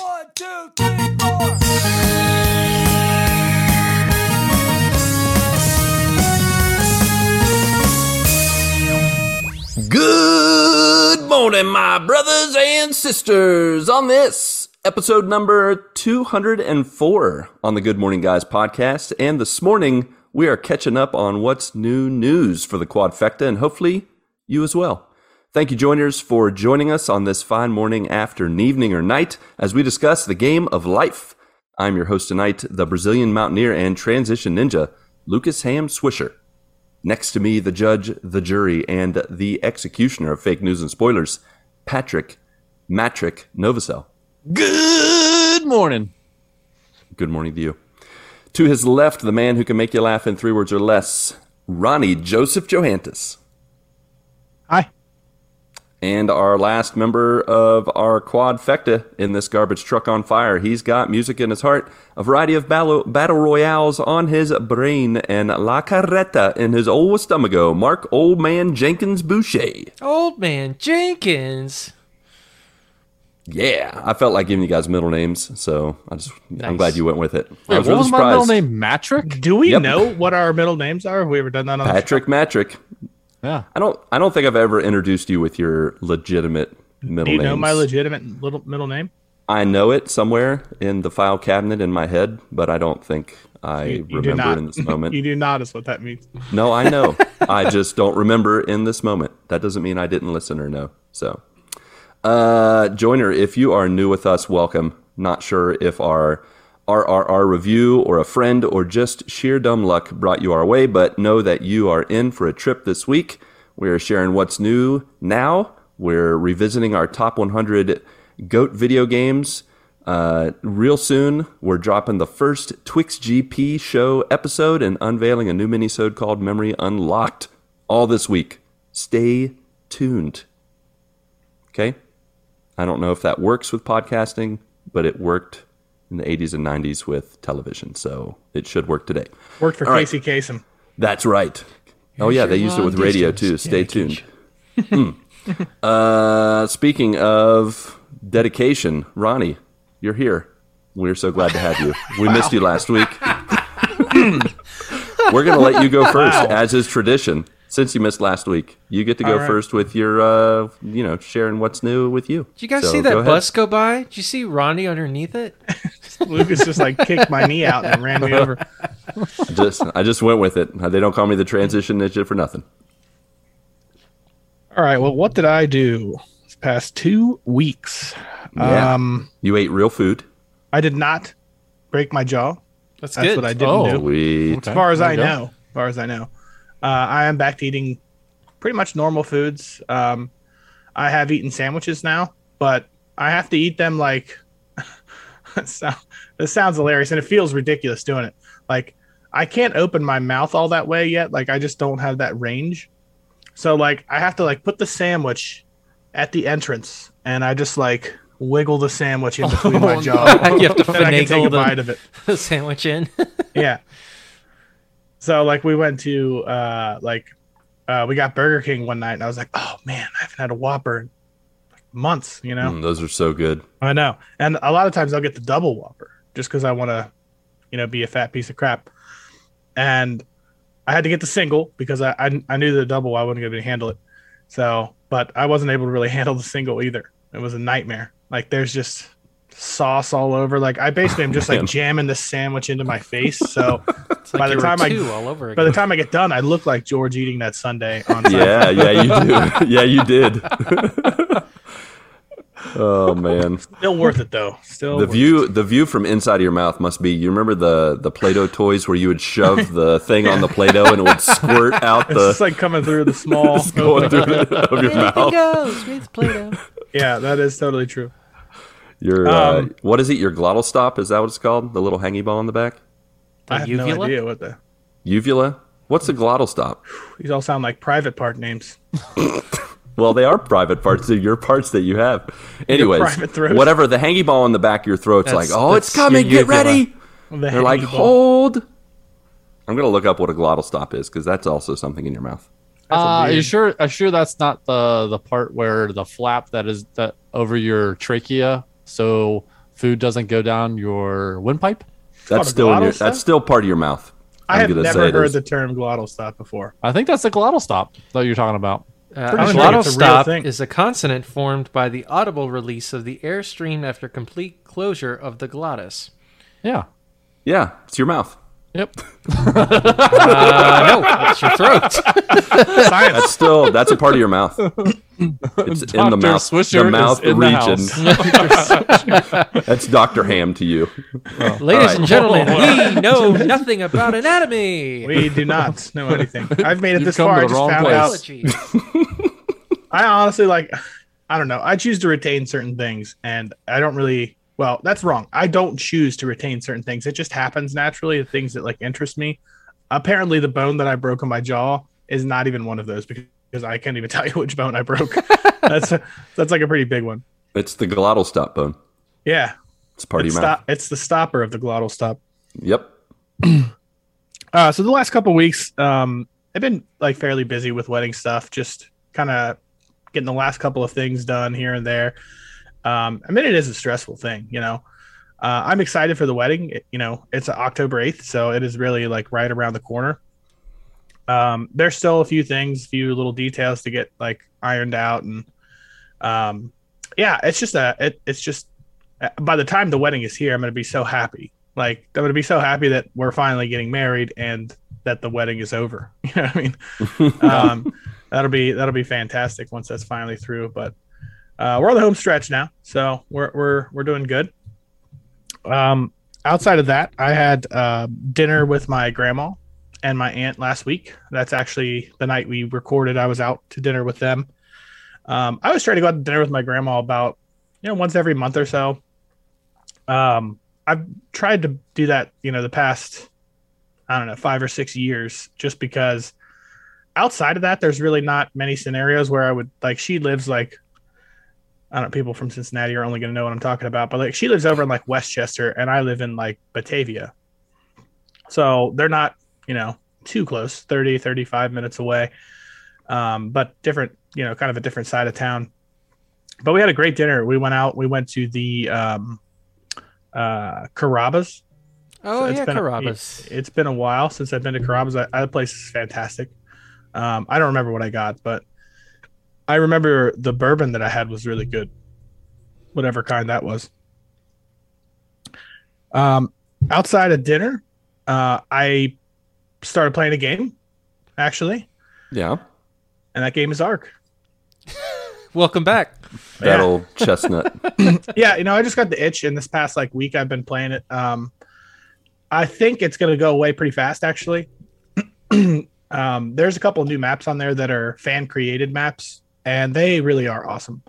One, two, three, four. Good morning, my brothers and sisters. On this episode number 204 on the Good Morning Guys podcast. And this morning, we are catching up on what's new news for the Quadfecta and hopefully you as well. Thank you, joiners, for joining us on this fine morning, afternoon, evening, or night as we discuss the game of life. I'm your host tonight, the Brazilian mountaineer and transition ninja, Lucas Ham Swisher. Next to me, the judge, the jury, and the executioner of fake news and spoilers, Patrick Matrick Novacell. Good morning. Good morning to you. To his left, the man who can make you laugh in three words or less, Ronnie Joseph Johantis. Hi. And our last member of our quadfecta in this garbage truck on fire. He's got music in his heart, a variety of battle, battle royales on his brain, and La Carreta in his old stomacho. Marc Old Man Jenkins Boucher. Old man Jenkins. Yeah, I felt like giving you guys middle names, so I just I'm glad you went with it. I Wait, was what really was my middle name? Matrick? Do we Yep. know what our middle names are? Have we ever done that on the Patrick Matrick. Yeah. I don't I don't think I've ever introduced you with your legitimate middle name. Do you names. know my legitimate little middle name? I know it somewhere in the file cabinet in my head, but I don't think I You- you remember not. in this moment. you do not is what that means. no, I know. I just don't remember in this moment. That doesn't mean I didn't listen or know. So, uh, joiner, if you are new with us, welcome. Not sure if our RRR review or a friend or just sheer dumb luck brought you our way, but know that you are in for a trip this week. We are sharing what's new now. We're revisiting our top 100 GOAT video games. Uh, real soon, we're dropping the first Twix GP show episode and unveiling a new minisode called Memory Unlocked. All this week. Stay tuned. Okay? I don't know if that works with podcasting, but it worked in the 80s and 90s with television, so it should work today. Worked for All right. Casey Kasem. That's right. Oh yeah, they used it with long radio too. Stay tuned. dedication. Hmm. uh, speaking of dedication, Ronnie, you're here. We're so glad to have you. We missed you last week. We're gonna let you go first, as is tradition. Since you missed last week, you get to go All right. first with your, uh, you know, sharing what's new with you. Did you guys So, see that ahead. bus go by? Did you see Ronnie underneath it? Lucas just like kicked my knee out and ran me over. I just, I just went with it. They don't call me the transition ninja for nothing. All right. Well, what did I do this past two weeks? Yeah. Um, You ate real food. I did not break my jaw. That's, That's good. what I didn't Oh. do. Sweet. As far as I go. know, as far as I know, uh, I am back to eating pretty much normal foods. Um, I have eaten sandwiches now, but I have to eat them like. so, this sounds hilarious, and it feels ridiculous doing it. Like I can't open my mouth all that way yet. Like I just don't have that range. So like I have to like put the sandwich at the entrance, and I just like wiggle the sandwich in between my Oh, jaw. You have to Then I can take a finagle bite of it the sandwich in. yeah. So like we went to uh like uh we got Burger King one night and I was like, oh man, I haven't had a Whopper in like months, you know? Mm, those are so good. I know. And a lot of times I'll get the double Whopper just because I want to, you know, be a fat piece of crap. And I had to get the single because I I, I knew the double I wasn't gonna be able to handle it. So but I wasn't able to really handle the single either. It was a nightmare. Like there's just sauce all over. Like I basically am just Man. like jamming the sandwich into my face. So It's like By the time I- all over by the time I get done, I look like George eating that sundae on Seinfeld. Yeah, yeah, you do. yeah, you did. oh man, Still worth it though. Still the worth view the view from inside of your mouth must be. You remember the the Play-Doh toys where you would shove the thing on the Play-Doh and it would squirt out it. It's just the like coming through the small. going through the, of your Anything mouth. goes with Play-Doh. yeah, that is totally true. Your uh, Um, what is it? Your glottal stop is that what it's called? The little hangy ball in the back. The I have uvula? no idea what the. Uvula. What's the glottal stop? These all sound like private part names. Well, they are private parts. They're your parts that you have. Anyways, whatever the hangy ball in the back of your throat's That's- like, oh, it's coming. Get ready. The They're like, ball. hold. I'm gonna look up what a glottal stop is because that's also something in your mouth. That's a Uh, are you sure? Are you sure that's not the the part where the flap that is that over your trachea? So food doesn't go down your windpipe. That's still in your, stop? that's still part of your mouth. I I'm have gonna say never heard the term glottal stop before. I think that's the glottal stop that you're talking about. Uh, Pretty a sure glottal it's a stop thing. is a consonant formed by the audible release of the air stream after complete closure of the glottis. Yeah. Yeah, it's your mouth. Yep. Uh, no, it's your throat. Science. That's still that's a part of your mouth. It's in the mouth. Swisher the mouth is in the region. that's Doctor Ham to you. Ladies right. and gentlemen, we know nothing about anatomy. we do not know anything. I've made it You've this far. I just found place. out. I honestly like. I don't know. I choose to retain certain things, and I don't really. Well, that's wrong. I don't choose to retain certain things. It just happens naturally. The things that like interest me. Apparently, the bone that I broke in my jaw is not even one of those because I can't even tell you which bone I broke. that's a, that's like a pretty big one. It's the glottal stop bone. Yeah, It's part it's, of your mouth. stop, it's the stopper of the glottal stop. Yep. Uh, so the last couple weeks, um, I've been like fairly busy with wedding stuff, just kind of getting the last couple of things done here and there. Um, I mean, it is a stressful thing, you know. Uh, I'm excited for the wedding. It- you know, it's October 8th, so it is really like right around the corner. Um, there's still a few things, a few little details to get like ironed out, and um, yeah, it's just a, it, it's just uh, by the time the wedding is here, I'm gonna be so happy. Like I'm gonna be so happy that we're finally getting married and that the wedding is over. You know what I mean? um, that'll be that'll be fantastic once that's finally through. But uh, we're on the home stretch now, so we're we're we're doing good. Um, outside of that, I had uh, dinner with my grandma and my aunt last week. That's actually the night we recorded. I was out to dinner with them. Um, I always try to go out to dinner with my grandma about you know once every month or so. Um, I've tried to do that, you know, the past I don't know five or six years, just because outside of that, there's really not many scenarios where I would like. She lives like I don't know. People from Cincinnati are only going to know what I'm talking about, but like she lives over in like West Chester, and I live in like Batavia, so they're not you know too close 30 35 minutes away um, but different you know kind of a different side of town but we had a great dinner we went out we went to the um, uh, Carrabba's. Oh it's yeah, been a- it's been a while since I've been to Carrabba's. That that place is fantastic. Um, I don't remember what I got, but I remember the bourbon that I had was really good, whatever kind that was. Um, outside of dinner, uh, I started playing a game, actually, Yeah. and that game is Ark. Welcome back. That Yeah. old chestnut. yeah, you know, I just got the itch in this past like week. I've been playing it. Um, I think it's gonna go away pretty fast, actually. um, there's a couple of new maps on there that are fan created maps, and they really are awesome.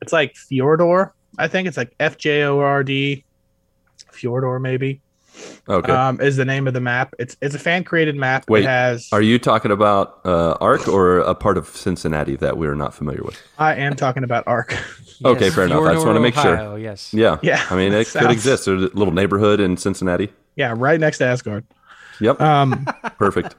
It's like Fjordur. I think it's like F J O R D. Fjordur, maybe. Okay. Um, is the name of the map. It's it's a fan created map. Wait, it has. Are you talking about uh, Ark or a part of Cincinnati that we're not familiar with? I am talking about Ark. Okay, fair enough. I just wanna make sure. Ohio, Yes. Yeah. Yeah, I mean, it could exist. There's a little neighborhood in Cincinnati. yeah, right next to Asgard. Yep. Um, Perfect.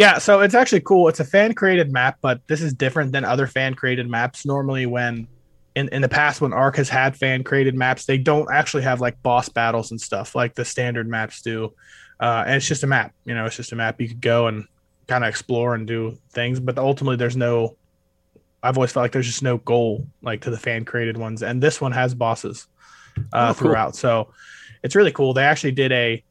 Yeah, so it's actually cool. It's a fan created map, but this is different than other fan created maps. Normally, when in, in the past, when Ark has had fan created maps, they don't actually have like boss battles and stuff like the standard maps do. Uh, and it's just a map, you know, it's just a map you could go and kind of explore and do things, but ultimately, there's no. I've always felt like there's just no goal like to the fan created ones, and this one has bosses uh, Oh, cool. throughout. So it's really cool. They actually did a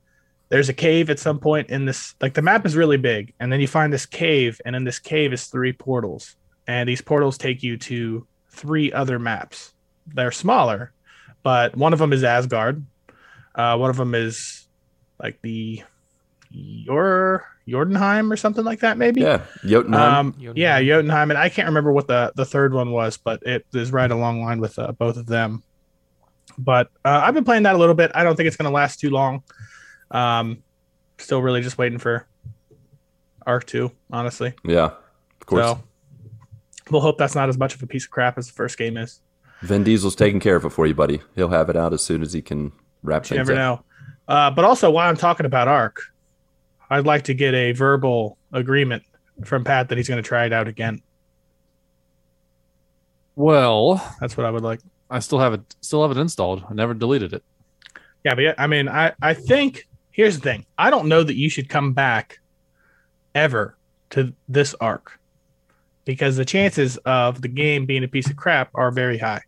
there's a cave at some point in this like the map is really big and then you find this cave and in this cave is three portals and these portals take you to three other maps they're smaller but one of them is asgard uh, one of them is like the your jordanheim or something like that maybe Yeah. Jotunheim. um, yeah, Jotunheim, and I can't remember what the the third one was, but it is right along line with uh, both of them. But uh, I've been playing that a little bit. I don't think it's going to last too long. Um, still really just waiting for Ark Two, honestly. yeah. Of course. So we'll hope that's not as much of a piece of crap as the first game is. Vin Diesel's taking care of it for you, buddy. He'll have it out as soon as he can wrap You things never up. know. Uh, but also, while I'm talking about Ark, I'd like to get a verbal agreement from Pat that he's going to try it out again. Well, That's what I would like. I still have it. Still have it installed. I never deleted it. Yeah, but yeah, I mean, I I think here's the thing. I don't know that you should come back ever to this Ark because the chances of the game being a piece of crap are very high.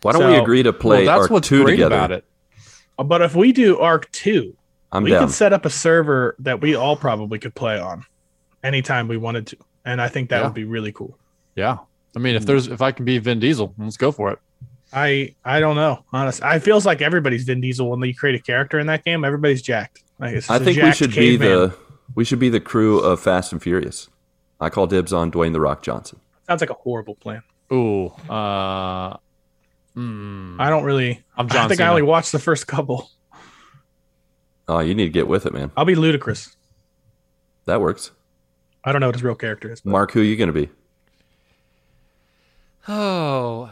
Why don't we agree to play well, that's Ark what's two great together? about it. But if we do Ark two, I'm we down. could set up a server that we all probably could play on anytime we wanted to, and I think that Yeah. would be really cool. Yeah. I mean, if hmm. there's if I can be Vin Diesel, let's go for it. I I don't know, honestly. I feels like everybody's Vin Diesel when you create a character in that game. Everybody's jacked. Like, I just a think we jacked should be caveman. the we should be the crew of Fast and Furious. I call dibs on Dwayne the Rock Johnson. Sounds like a horrible plan. Ooh. Uh. mm, I don't really. I'm I John think I only watched the first couple. Oh, you need to get with it, man. I'll be Ludacris. That works. I don't know what his real character is. But Marc, who are you going to be? Oh,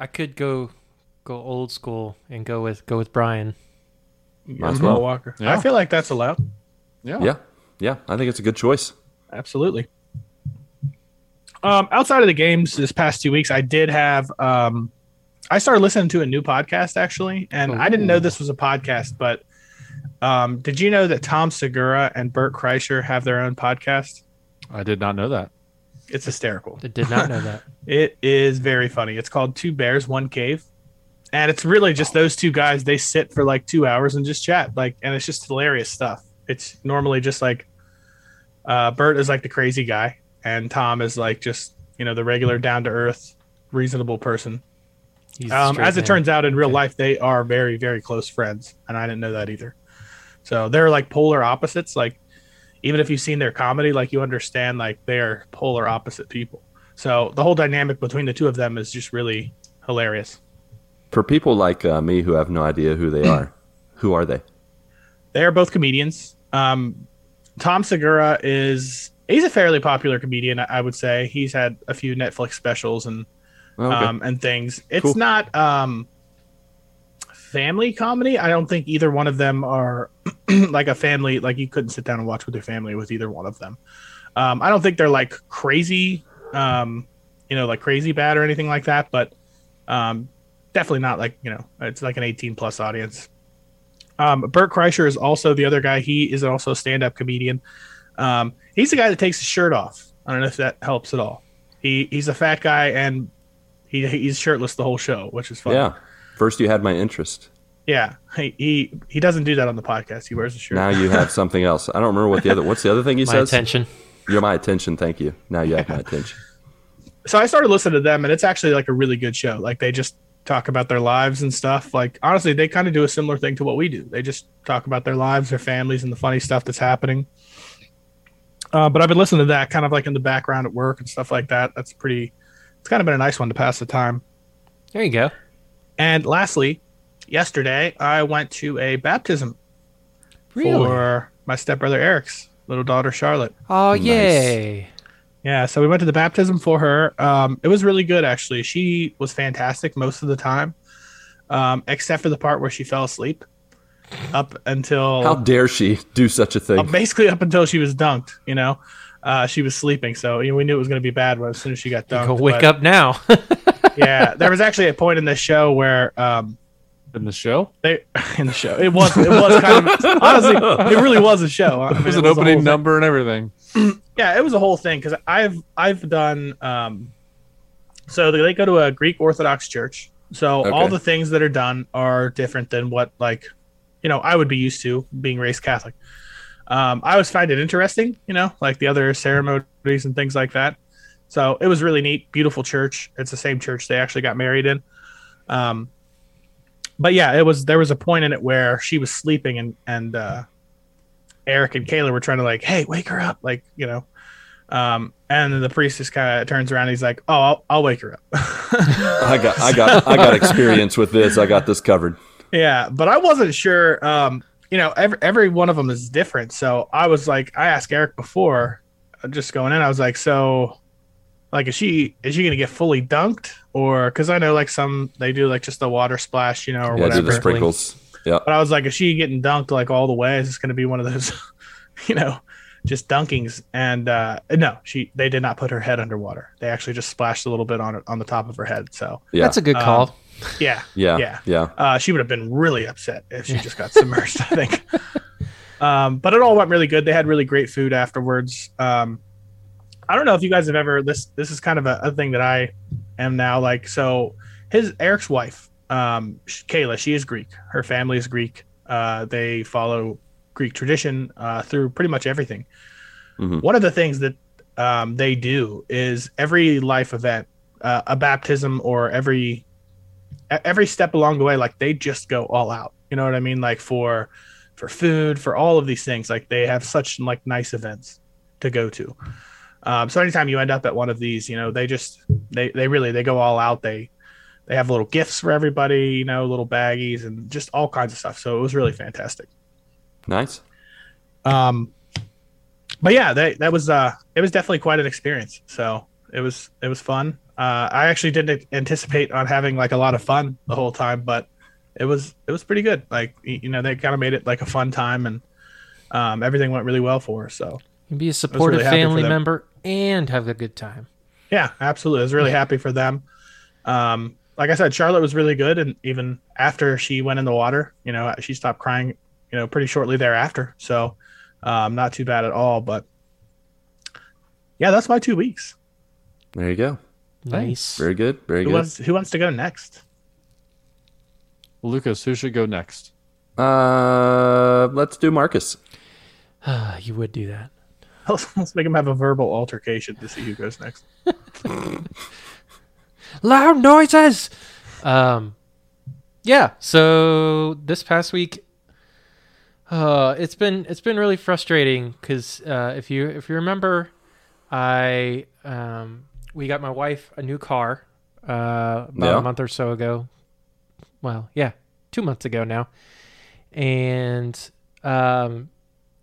I could go go old school and go with go with Brian. Might as well. Walker. Yeah. I feel like that's allowed. yeah. Yeah, yeah. I think it's a good choice. Absolutely. Um, outside of the games this past two weeks, I did have um, I started listening to a new podcast actually, and I didn't know this was a podcast, but um, did you know that Tom Segura and Bert Kreischer have their own podcast? I did not know that. It's hysterical. I did not know that. It is very funny. It's called Two Bears, One Cave. And it's really just those two guys. They sit for like two hours and just chat. Like, and it's just hilarious stuff. It's normally just like uh, Bert is like the crazy guy, and Tom is like just, you know, the regular down to earth, reasonable person. He's Um, as it man. turns out, in real Okay. life, they are very, very close friends. And I didn't know that either. So they're like polar opposites. Like, even if you've seen their comedy, like you understand, like they are polar opposite people. So the whole dynamic between the two of them is just really hilarious. For people like uh, me who have no idea who they are, who are they? They are both comedians. Um, Tom Segura is he's a fairly popular comedian, I I would say. He's had a few Netflix specials and Oh, okay. um, and things. It's Cool. not um, family comedy. I don't think either one of them are like a family. Like you couldn't sit down and watch with your family with either one of them. Um, I don't think they're like crazy, um, you know, like crazy bad or anything like that. But um, definitely not like you know, it's like an 18 plus audience. Um, Bert Kreischer is also the other guy. He is also a stand up comedian. Um, he's the guy that takes his shirt off. I don't know if that helps at all. He he's a fat guy and he he's shirtless the whole show, which is fun. yeah. First, you had my interest. yeah. He, he he doesn't do that on the podcast. He wears a shirt. Now you have something else. I don't remember what the other. What's the other thing he says. my says? attention. You're my attention. Thank you. Now you have my attention. so I started listening to them, and it's actually like a really good show. Like they just talk about their lives and stuff. Like honestly, they kind of do a similar thing to what we do. They just talk about their lives, their families, and the funny stuff that's happening. Uh, but I've been listening to that kind of like in the background at work and stuff like that. That's pretty. It's kind of been a nice one to pass the time. There you go. And lastly, yesterday I went to a baptism Really? for my stepbrother Eric's little daughter Charlotte. oh Nice. yay! Yeah, so we went to the baptism for her. Um, it was really good actually. She was fantastic most of the time, um, except for the part where she fell asleep. Up until How dare she do such a uh, thing? basically up until she was dunked, you know, uh, she was sleeping. So you know, we knew it was going to be bad as soon as she got dunked. Go wake but, up now. Yeah, there was actually a point in the show where um, In the show, they in the show it was it was kind of honestly it really was a show. I mean, it was it an was opening whole number and everything. yeah, it was a whole thing because I've I've done um, so they go to a Greek Orthodox church. So all the things that are done are different than what like you know I would be used to being raised Catholic. Um, I always find it interesting, you know, like the other ceremonies and things like that. So it was really neat, beautiful church. It's the same church they actually got married in. Um, but yeah, it was there was a point in it where she was sleeping and and uh, Eric and Kayla were trying to like, hey, wake her up, like you know. Um, and the priest just kind of turns around. And he's like, "Oh, I'll, I'll wake her up." I got, I got, I got experience with this. I got this covered. yeah, but I wasn't sure. Um, you know, every every one of them is different. So I was like, I asked Eric before, uh, just going in. I was like, so, like, is she is she gonna get fully dunked, or because I know like some they do like just a water splash, you know, or Yeah, do whatever. the sprinkles. Yeah. But I was like, is she getting dunked like all the way? Is this going to be one of those, you know, just dunkings. And uh, no, she they did not put her head underwater. They actually just splashed a little bit on it on the top of her head. So Yeah. That's a good Um, call. Yeah, yeah. yeah. Yeah. uh, she would have been really upset if she just got submerged. I think. Um, but it all went really good. They had really great food afterwards. Um, I don't know if you guys have ever this. This is kind of a, a thing that I am now like. So his Eric's wife, um, Kayla, she is Greek. Her family is Greek. Uh, they follow Greek tradition uh, through pretty much everything. Mhm. One of the things that um, they do is every life event, uh, a baptism or every every step along the way, like they just go all out. You know what I mean? Like for for food, for all of these things, like they have such like nice events to go to. Um, so anytime you end up at one of these, you know, they just they they really they go all out. They they have little gifts for everybody, you know, little baggies and just all kinds of stuff. So it was really fantastic. Nice. Um, but yeah, that that was uh, it was definitely quite an experience. So it was it was fun. Uh, I actually didn't anticipate on having like a lot of fun the whole time, but it was it was pretty good. Like you know, they kind of made it like a fun time, and um, everything went really well for her. So You can be a supportive happy for family member and have a good time. yeah, absolutely, I was really happy for them. Um, like I said, Charlotte was really good, and even after she went in the water, you know, she stopped crying, you know, pretty shortly thereafter. So um, not too bad at all. But yeah, that's my two weeks. There you go. Nice. Very good. Very Who good. wants who wants to go next? Lucas, who should go next? Uh, let's do Marcus. you would do that. Let's, let's make him have a verbal altercation to see who goes next. Loud noises. Um, yeah. So this past week, uh, it's been it's been really frustrating because uh, if you if you remember, I um we got my wife a new car uh about Yeah. a month or so ago. Well, yeah, two months ago now, and um,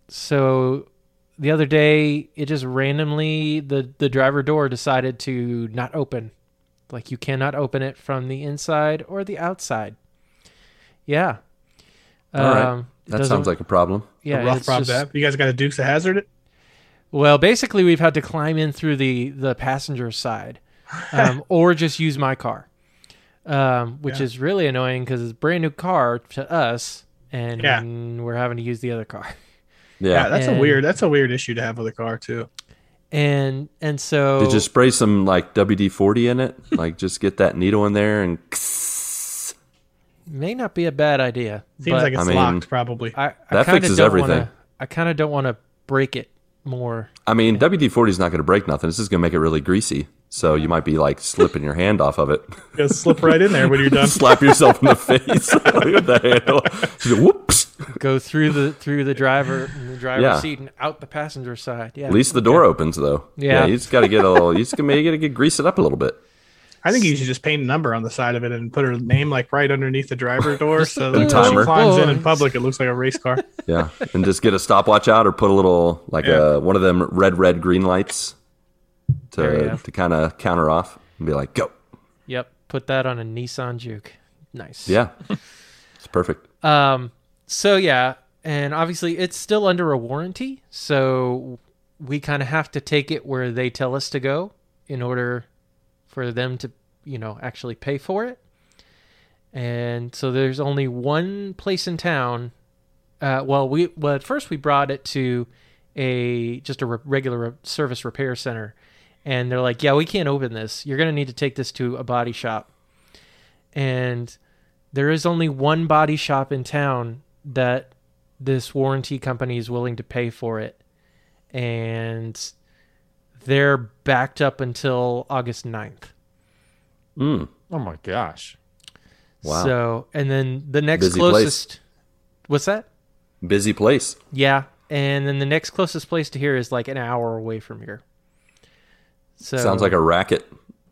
so the other day it just randomly the the driver door decided to not open like you cannot open it from the inside or the outside yeah All right. Um, it That sounds like a problem. yeah a rough it's problem just- You guys got a Dukes of Hazzard? It? Well basically we've had to climb in through the the passenger side um, or just use my car um, which Yeah. is really annoying because it's a brand new car to us and Yeah. we're having to use the other car Yeah, Yeah. that's a weird that's a weird issue to have with a car too. and and so Did you spray some like WD forty in it? Like just get that needle in there and may not be a bad idea Seems but like it's I mean, locked probably. I, I That fixes don't everything. Wanna, I kind of don't want to break it more. I mean, WD forty is not going to break nothing. It's just going to make it really greasy. So you might be like slipping your hand off of it. Just slip right in there when you're done. Slap yourself in the face with the handle. Go, Whoops. Go through the through the driver the driver's Yeah. seat and out the passenger side. Yeah. At least the door opens though. Yeah. you just got to get a little. You just got to get grease it up a little bit. I think you should just paint a number on the side of it and put her name like right underneath the driver door, so that And when she climbs in in public, it looks like a race car. Yeah, and just get a stopwatch out or put a little like Yeah. a one of them red, red, green lights to to kind of counter off and be like, go. Yep. Put that on a Nissan Juke. Nice. Yeah, it's perfect. Um. So yeah, and obviously it's still under a warranty, so we kind of have to take it where they tell us to go in order for them to, you know, actually pay for it. And so there's only one place in town. Uh, well, we well at first we brought it to a just a re- regular re- service repair center, and they're like, "Yeah, we can't open this. You're gonna need to take this to a body shop." And there is only one body shop in town that this warranty company is willing to pay for it and they're backed up until August 9th. Mm, Oh my gosh. Wow. So, and then the next Busy place. closest What's that? busy place. Yeah, and then the next closest place to here is like an hour away from here. So Sounds like a racket.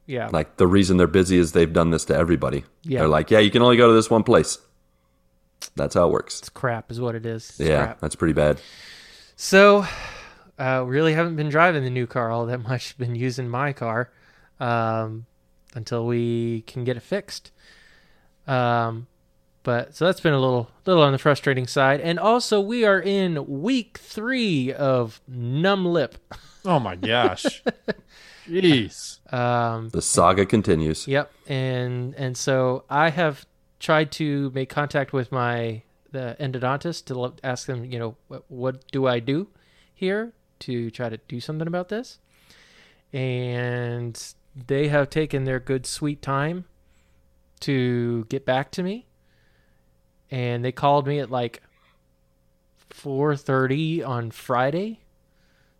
yeah. Like the reason they're busy is they've done this to everybody. Yeah. They're like, yeah, you can only go to this one place. That's how it works. it's crap is what it is. It's yeah, crap. that's pretty bad. So, uh, really haven't been driving the new car all that much. Been using my car um, until we can get it fixed. Um, but so that's been a little little on the frustrating side. And also, we are in week three of Numb Lip. Oh my gosh. Jeez. Um, The saga continues. Yep, and and so I have tried to make contact with my the endodontist to ask them, you know, what, what do I do here to try to do something about this, and they have taken their good sweet time to get back to me, and they called me at like four thirty on Friday.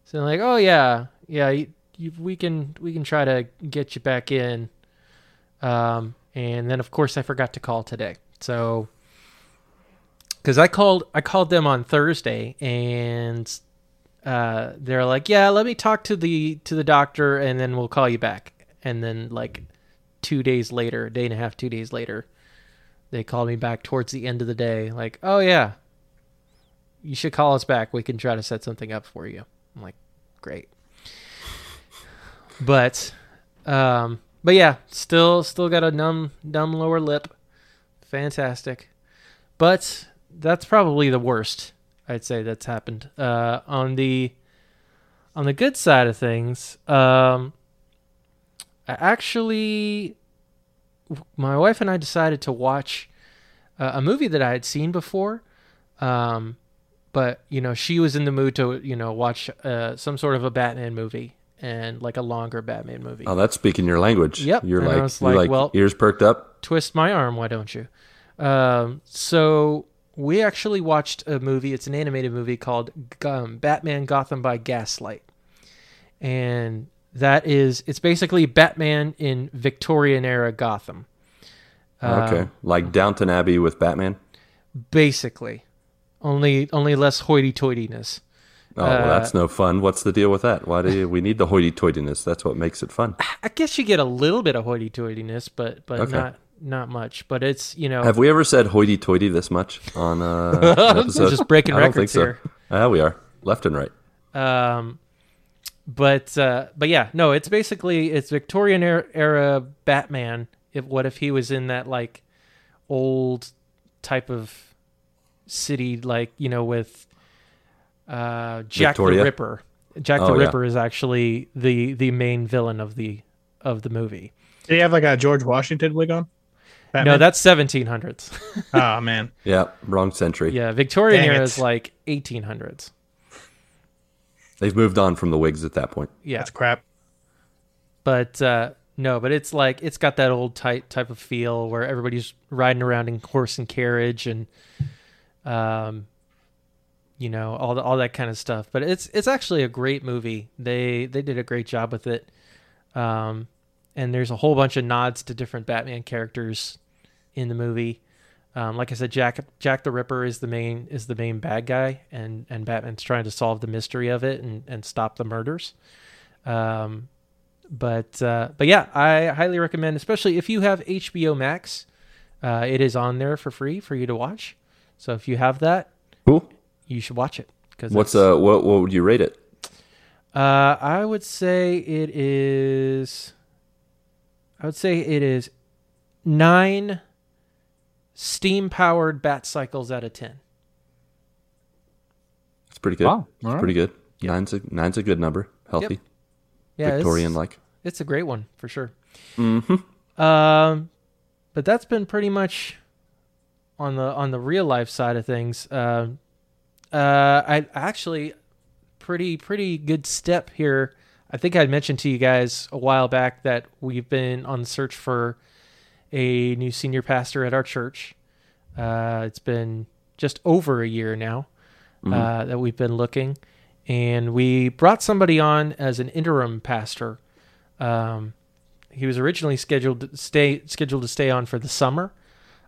So like, oh yeah, yeah, you, you, we can we can try to get you back in. Um, and then of course I forgot to call today. So because I called I called them on Thursday and uh, they're like, yeah, let me talk to the to the doctor and then we'll call you back. And then like two days later, a day and a half, two days later, they called me back towards the end of the day, like, oh yeah, you should call us back. We can try to set something up for you. I'm like, great. But, um, but yeah, still, still got a numb, numb lower lip. Fantastic. But that's probably the worst I'd say that's happened. Uh, on the, on the good side of things, um, I actually, my wife and I decided to watch uh, a movie that I had seen before. Um, but you know she was in the mood to you know watch uh, some sort of a Batman movie and like a longer Batman movie. Oh, that's speaking your language. Yep. You're And I like, you're like, like well- ears perked up. Twist my arm, why don't you? Um, so we actually watched a movie. It's an animated movie called um, Batman Gotham by Gaslight, and that is it's basically Batman in Victorian era Gotham. okay. Um, Like Downton Abbey with Batman. basically, only only less hoity-toityness. Oh, well, Uh, that's no fun. What's the deal with that? Why do you, we need the hoity-toityness? That's what makes it fun. I guess you get a little bit of hoity-toityness, but but Okay. not not much. But it's you know Have we ever said hoity-toity this much on uh, an episode? just breaking I don't records think so. here. Yeah, we are left and right. Um, but uh, but yeah, no, it's basically it's Victorian era, era Batman. If what if he was in that like old type of city, like you know, with uh, Jack Victoria? the Ripper. Jack Oh, the yeah. Ripper is actually the the main villain of the of the movie. Did he have like a George Washington wig on? No, that's 1700s. oh man. Yeah, wrong century. yeah, Victorian Dang era it. is like 1800s. They've moved on from the wigs at that point. Yeah, That's crap. but uh, no, but it's like it's got that old tight type of feel where everybody's riding around in horse and carriage and, um, you know all the, all that kind of stuff. But it's it's actually a great movie. They they did a great job with it, um, and there's a whole bunch of nods to different Batman characters in the movie. Um, like I said, Jack Jack the Ripper is the main is the main bad guy, and and Batman's trying to solve the mystery of it and and stop the murders. Um, but uh, but yeah, I highly recommend, especially if you have HBO Max. Uh, it is on there for free for you to watch. So if you have that, Cool. you should watch it. Because What's uh what what would you rate it? Uh, I would say it is. I would say it is nine steam powered bat cycles out of ten. It's pretty good. Wow. It's All right. pretty good. Nine's a nine's a good number. Healthy. Yeah, Victorian like. It's a great one for sure. Mm-hmm. Um, but that's been pretty much on the on the real life side of things. Um, uh, I actually pretty pretty good step here. I think I mentioned to you guys a while back that we've been on the search for a new senior pastor at our church. Uh, it's been just over a year now uh, that we've been looking, and we brought somebody on as an interim pastor. Um, he was originally scheduled to stay scheduled to stay on for the summer.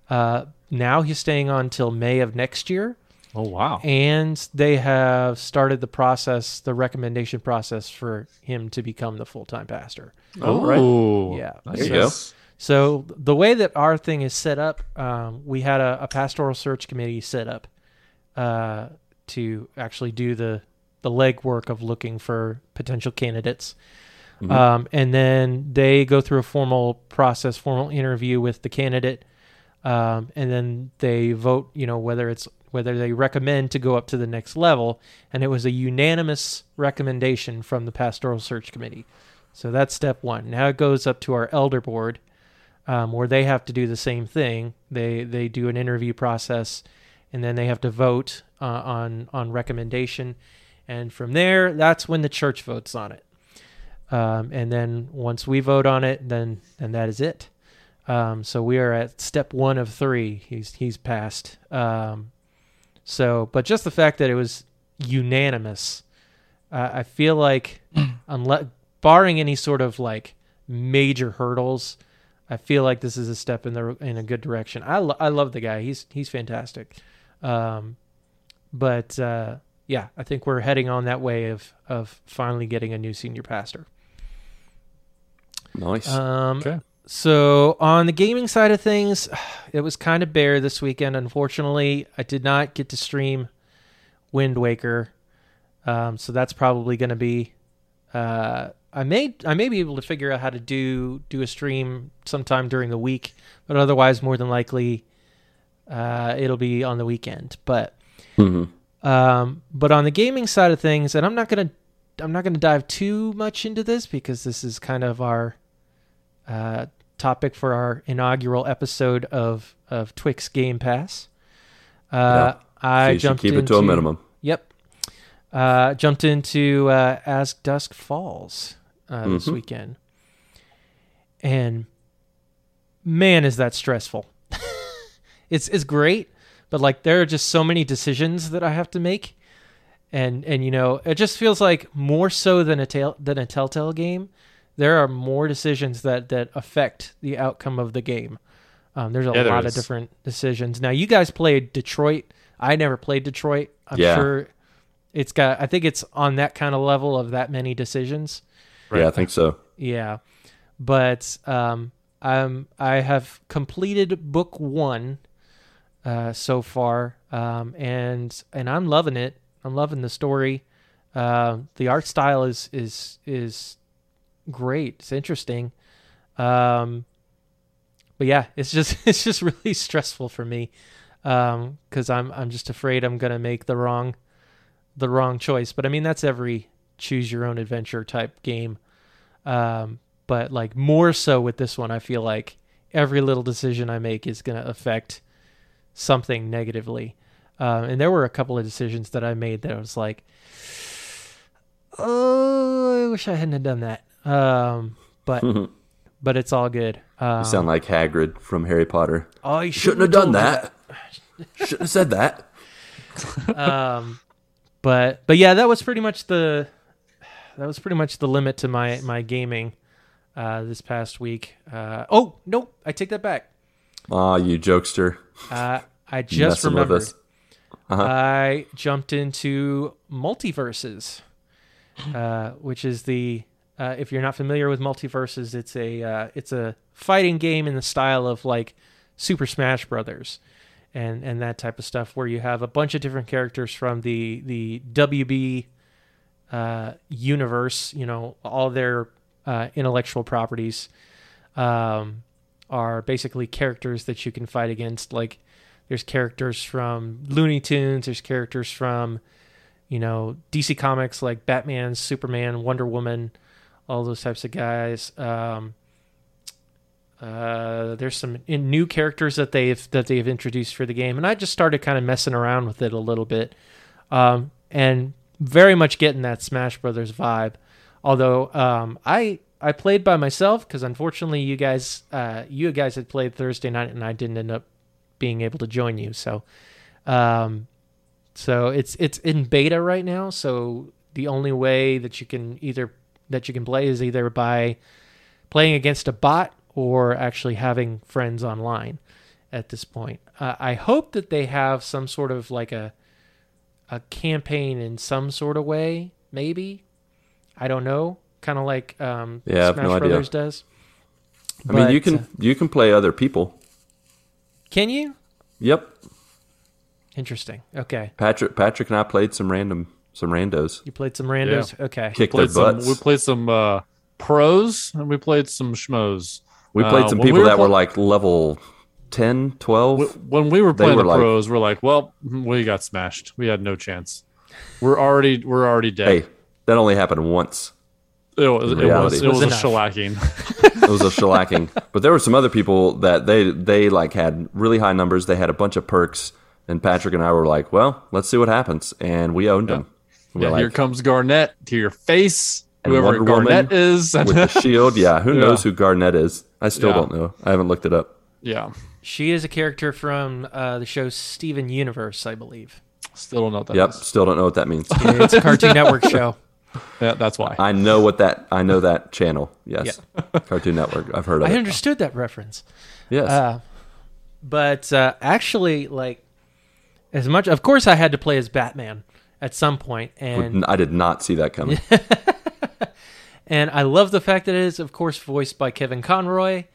Uh, now he's staying on till May of next year, Oh wow. and they have started the process, the recommendation process for him to become the full time pastor. Oh, right. Yeah. Nice. There you go. So the way that our thing is set up, um, we had a, a pastoral search committee set up uh, to actually do the the legwork of looking for potential candidates, um, and then they go through a formal process, formal interview with the candidate. um, and then they vote. You know whether it's whether they recommend to go up to the next level, and it was a unanimous recommendation from the pastoral search committee. So that's step one. Now it goes up to our elder board, um, where they have to do the same thing. They they do an interview process, and then they have to vote uh, on on recommendation, and from there, that's when the church votes on it. Um, and then once we vote on it, then then that is it. Um, so we are at step one of three. He's he's passed. Um, so, but just the fact that it was unanimous, uh, I feel like, unless barring any sort of like major hurdles, I feel like this is a step in the in a good direction. I lo- I love the guy. He's he's fantastic. Um, but uh, yeah, I think we're heading on that way of of finally getting a new senior pastor. Nice. Um, Okay. So on the gaming side of things, it was kind of bare this weekend. Unfortunately, I did not get to stream Wind Waker, um, so that's probably going to be. Uh, I may I may be able to figure out how to do do a stream sometime during the week, but otherwise, more than likely, uh, it'll be on the weekend. But Mhm. um, but on the gaming side of things, and I'm not gonna I'm not gonna dive too much into this because this is kind of our uh, topic for our inaugural episode of of Twix Game Pass. Uh, So I you should jumped keep into, it to a minimum. Yep. Uh, jumped into uh, As Dusk Falls uh, this Mhm. weekend, and man, is that stressful. it's it's great, but like there are just so many decisions that I have to make, and and you know it just feels like more so than a tail than a Telltale game. There are more decisions that that affect the outcome of the game. Um, there's a Yeah, there lot of different decisions. Now you guys played Detroit. I never played Detroit. I'm Yeah. sure it's got. I think it's on that kind of level of that many decisions. Yeah, I think so. Yeah, but um, um, I have completed book one uh, so far, um, and and I'm loving it. I'm loving the story. Uh, the art style is is is great. It's interesting. Um, but yeah, it's just it's just really stressful for me because I'm I'm just afraid I'm gonna make the wrong the wrong choice. But I mean that's every choose your own adventure type game. Um, but like more so with this one, I feel like every little decision I make is gonna affect something negatively. Um, and there were a couple of decisions that I made that I was like, oh, I wish I hadn't have done that. Um, but but it's all good. Um, You sound like Hagrid from Harry Potter. oh, you Shouldn't have done that. Shouldn't have said that. um, but but yeah, that was pretty much the that was pretty much the limit to my my gaming uh, this past week. Uh, oh nope, I take that back. Aw, you jokester. Uh, I just Messing remembered. Uh-huh. I jumped into Multiversus, uh, which is the uh, if you're not familiar with Multiversus, it's a uh, it's a fighting game in the style of like Super Smash Brothers, and and that type of stuff, where you have a bunch of different characters from the the WB uh, universe. You know, all their uh, intellectual properties um, are basically characters that you can fight against. Like there's characters from Looney Tunes, there's characters from you know DC Comics like Batman, Superman, Wonder Woman, all those types of guys. Um, uh, there's some new characters that they've that they've introduced for the game, and I just started kind of messing around with it a little bit, um, and very much getting that Smash Brothers vibe. Although um, I I played by myself because unfortunately you guys uh, you guys had played Thursday night and I didn't end up being able to join you. So um, so it's it's in beta right now. So the only way that you can either that you can play is either by playing against a bot or actually having friends online at this point. Uh, I hope that they have some sort of like a a campaign in some sort of way, maybe. I don't know, kind of like um, Yeah, Smash no idea. Brothers does. I mean, you But, uh, can you can play other people. can you? Yep. Interesting. Okay, Patrick Patrick and I played some random some randos. you played some randos. Okay, Kicked their Played some, we played some uh, pros and we played some schmoes. We played Uh, some when we people were that were like level 10, 12. When we were playing were the like- pros, we're like, well, we got smashed. We had no chance. We're already we're already dead. hey, that only happened once. it was it was, it was, Was a shellacking. It was a shellacking. but there were some other people that they they like had really high numbers. They had a bunch of perks, and Patrick and I were like, "Well, let's see what happens," and we owned them. We yeah, were here comes Garnet to your face. And Whoever Wonder Woman Garnet is, with the shield. Yeah, who Yeah. knows who Garnet is? I still Yeah. don't know. I haven't looked it up. yeah, She is a character from uh, the show Steven Universe, I believe. still don't know what that Yep, is. still don't know what that means. It's a Cartoon Network show. Yeah, that's why. I know what that. I know that channel. Yes, Cartoon Network. I've heard of I it. understood that reference. Yes. Uh, but uh, actually, like, as much, of course, I had to play as Batman at some point, and I did not see that coming. and I love the fact that it is, of course, voiced by Kevin Conroy,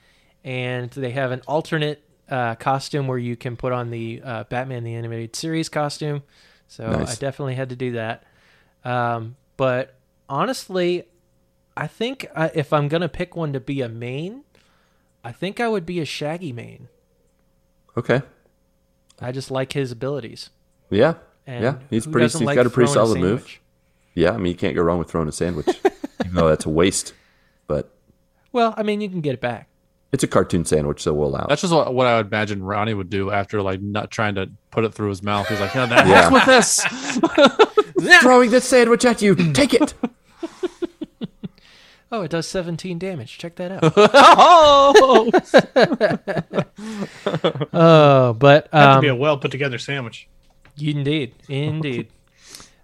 and they have an alternate uh, costume where you can put on the uh, Batman the Animated Series costume. So Nice. I definitely had to do that. Um, but honestly, I think uh, if I'm gonna pick one to be a main, I think I would be a Shaggy main. Okay. I just like his abilities. Yeah. And yeah. He's pretty. He's like got a pretty solid move. Yeah. I mean, you can't go wrong with throwing a sandwich, even though that's a waste. But Well, I mean, you can get it back. It's a cartoon sandwich, so we'll allow. it. That's just what, what I would imagine Ronnie would do after like not trying to put it through his mouth. He's like, yeah, the Yeah. heck with this. Throwing this sandwich at you. Take it. Oh, it does 17 damage. Check that out. oh, oh, but Have to um, be a well put together sandwich. indeed, indeed.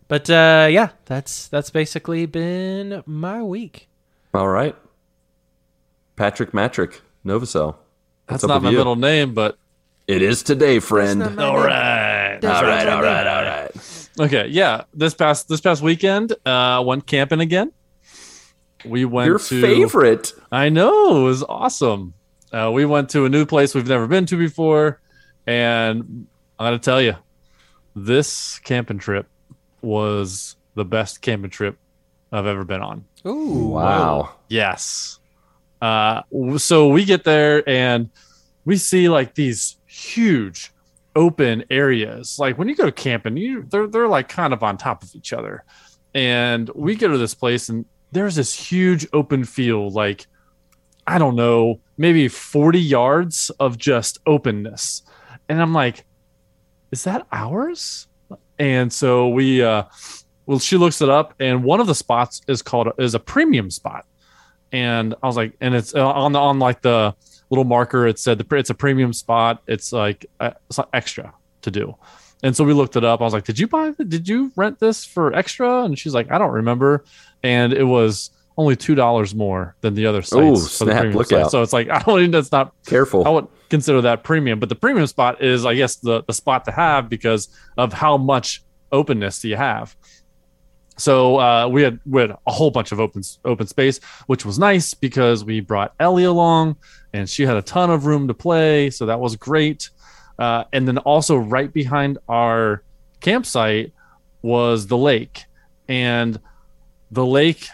But uh, yeah, that's that's basically been my week. All right. Patrick Matrick, Novacell. that's not my you? middle name, but It is today, friend. not my all name. right. That's All not right. my All name. right. All right. okay, yeah. This past this past weekend, uh, went camping again. We went Your to favorite. I know it was awesome. Uh, we went to a new place we've never been to before, and I got to tell you, this camping trip was the best camping trip I've ever been on. Ooh, Wow. Yes. Uh, so we get there and we see like these huge open areas. Like when you go camping, you they're they're like kind of on top of each other. And we go to this place and there's this huge open field, like I don't know, maybe 40 yards of just openness. And I'm like, is that ours? And so we uh well she looks it up and one of the spots is called is a premium spot and i was like and it's uh, on the on like the little marker it said the it's a premium spot it's like uh, it's like extra to do and so we looked it up i was like did you buy did you rent this for extra and she's like i don't remember and it was only two dollars more than the other sites the snap, look site. out. so it's like i don't even that's not Careful. I would consider that premium, but the premium spot is, I guess, the the spot to have because of how much openness do you have. So uh, we had we had a whole bunch of open open space, which was nice because we brought Ellie along, and she had a ton of room to play, so that was great. Uh, and then also right behind our campsite was the lake, and the lake,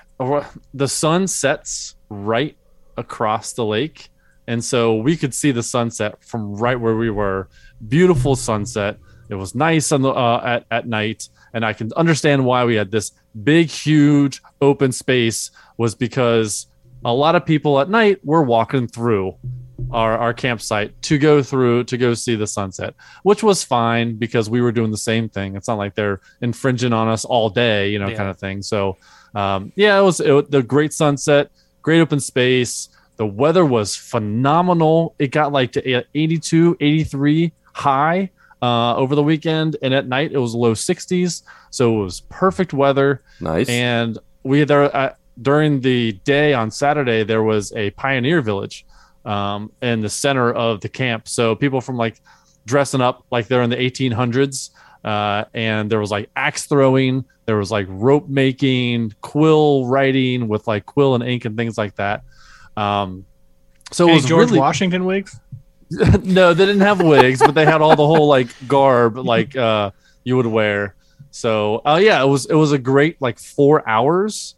the sun sets right across the lake, and so we could see the sunset from right where we were. Beautiful sunset. It was nice on the uh, at at night, and I can understand why we had this big, huge open space was because a lot of people at night were walking through our, our campsite to go through to go see the sunset, which was fine because we were doing the same thing. It's not like they're infringing on us all day, you know, Yeah. kind of thing. So, um, yeah, it was it, was the great sunset, great open space. The weather was phenomenal. It got like to 82, 83 high uh, over the weekend, and at night it was low 60s. So it was perfect weather nice. and we there uh, during the day on Saturday there was a pioneer village um, in the center of the camp. So people from like dressing up like they're in the 1800s, uh, and there was like axe throwing, there was like rope making, quill writing with like quill and ink and things like that. Um, so it was George really Washington wigs? no, they didn't have wigs, but they had all the whole like garb like uh you would wear. So uh yeah, it was it was a great like four hours.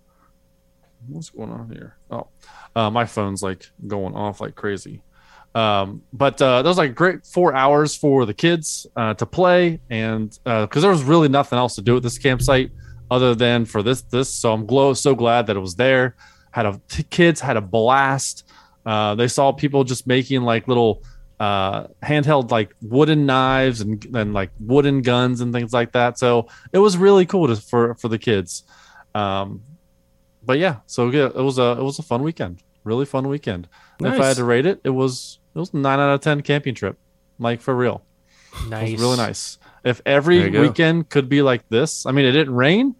What's going on here? Oh, uh, my phone's like going off like crazy. Um, but uh, that was like great four hours for the kids uh, to play, and because there was really nothing else to do at this campsite other than for this this. So I'm glow so glad that it was there. Had a t- kids had a blast. Uh, they saw people just making like little uh, handheld like wooden knives and and like wooden guns and things like that. So it was really cool to, for for the kids. Um, but yeah, so yeah, it was a it was a fun weekend, really fun weekend. And If I had to rate it, it was it was a nine out of ten camping trip, like for real. It Nice. was really nice. If every There you go. weekend could be like this, I mean, it didn't rain,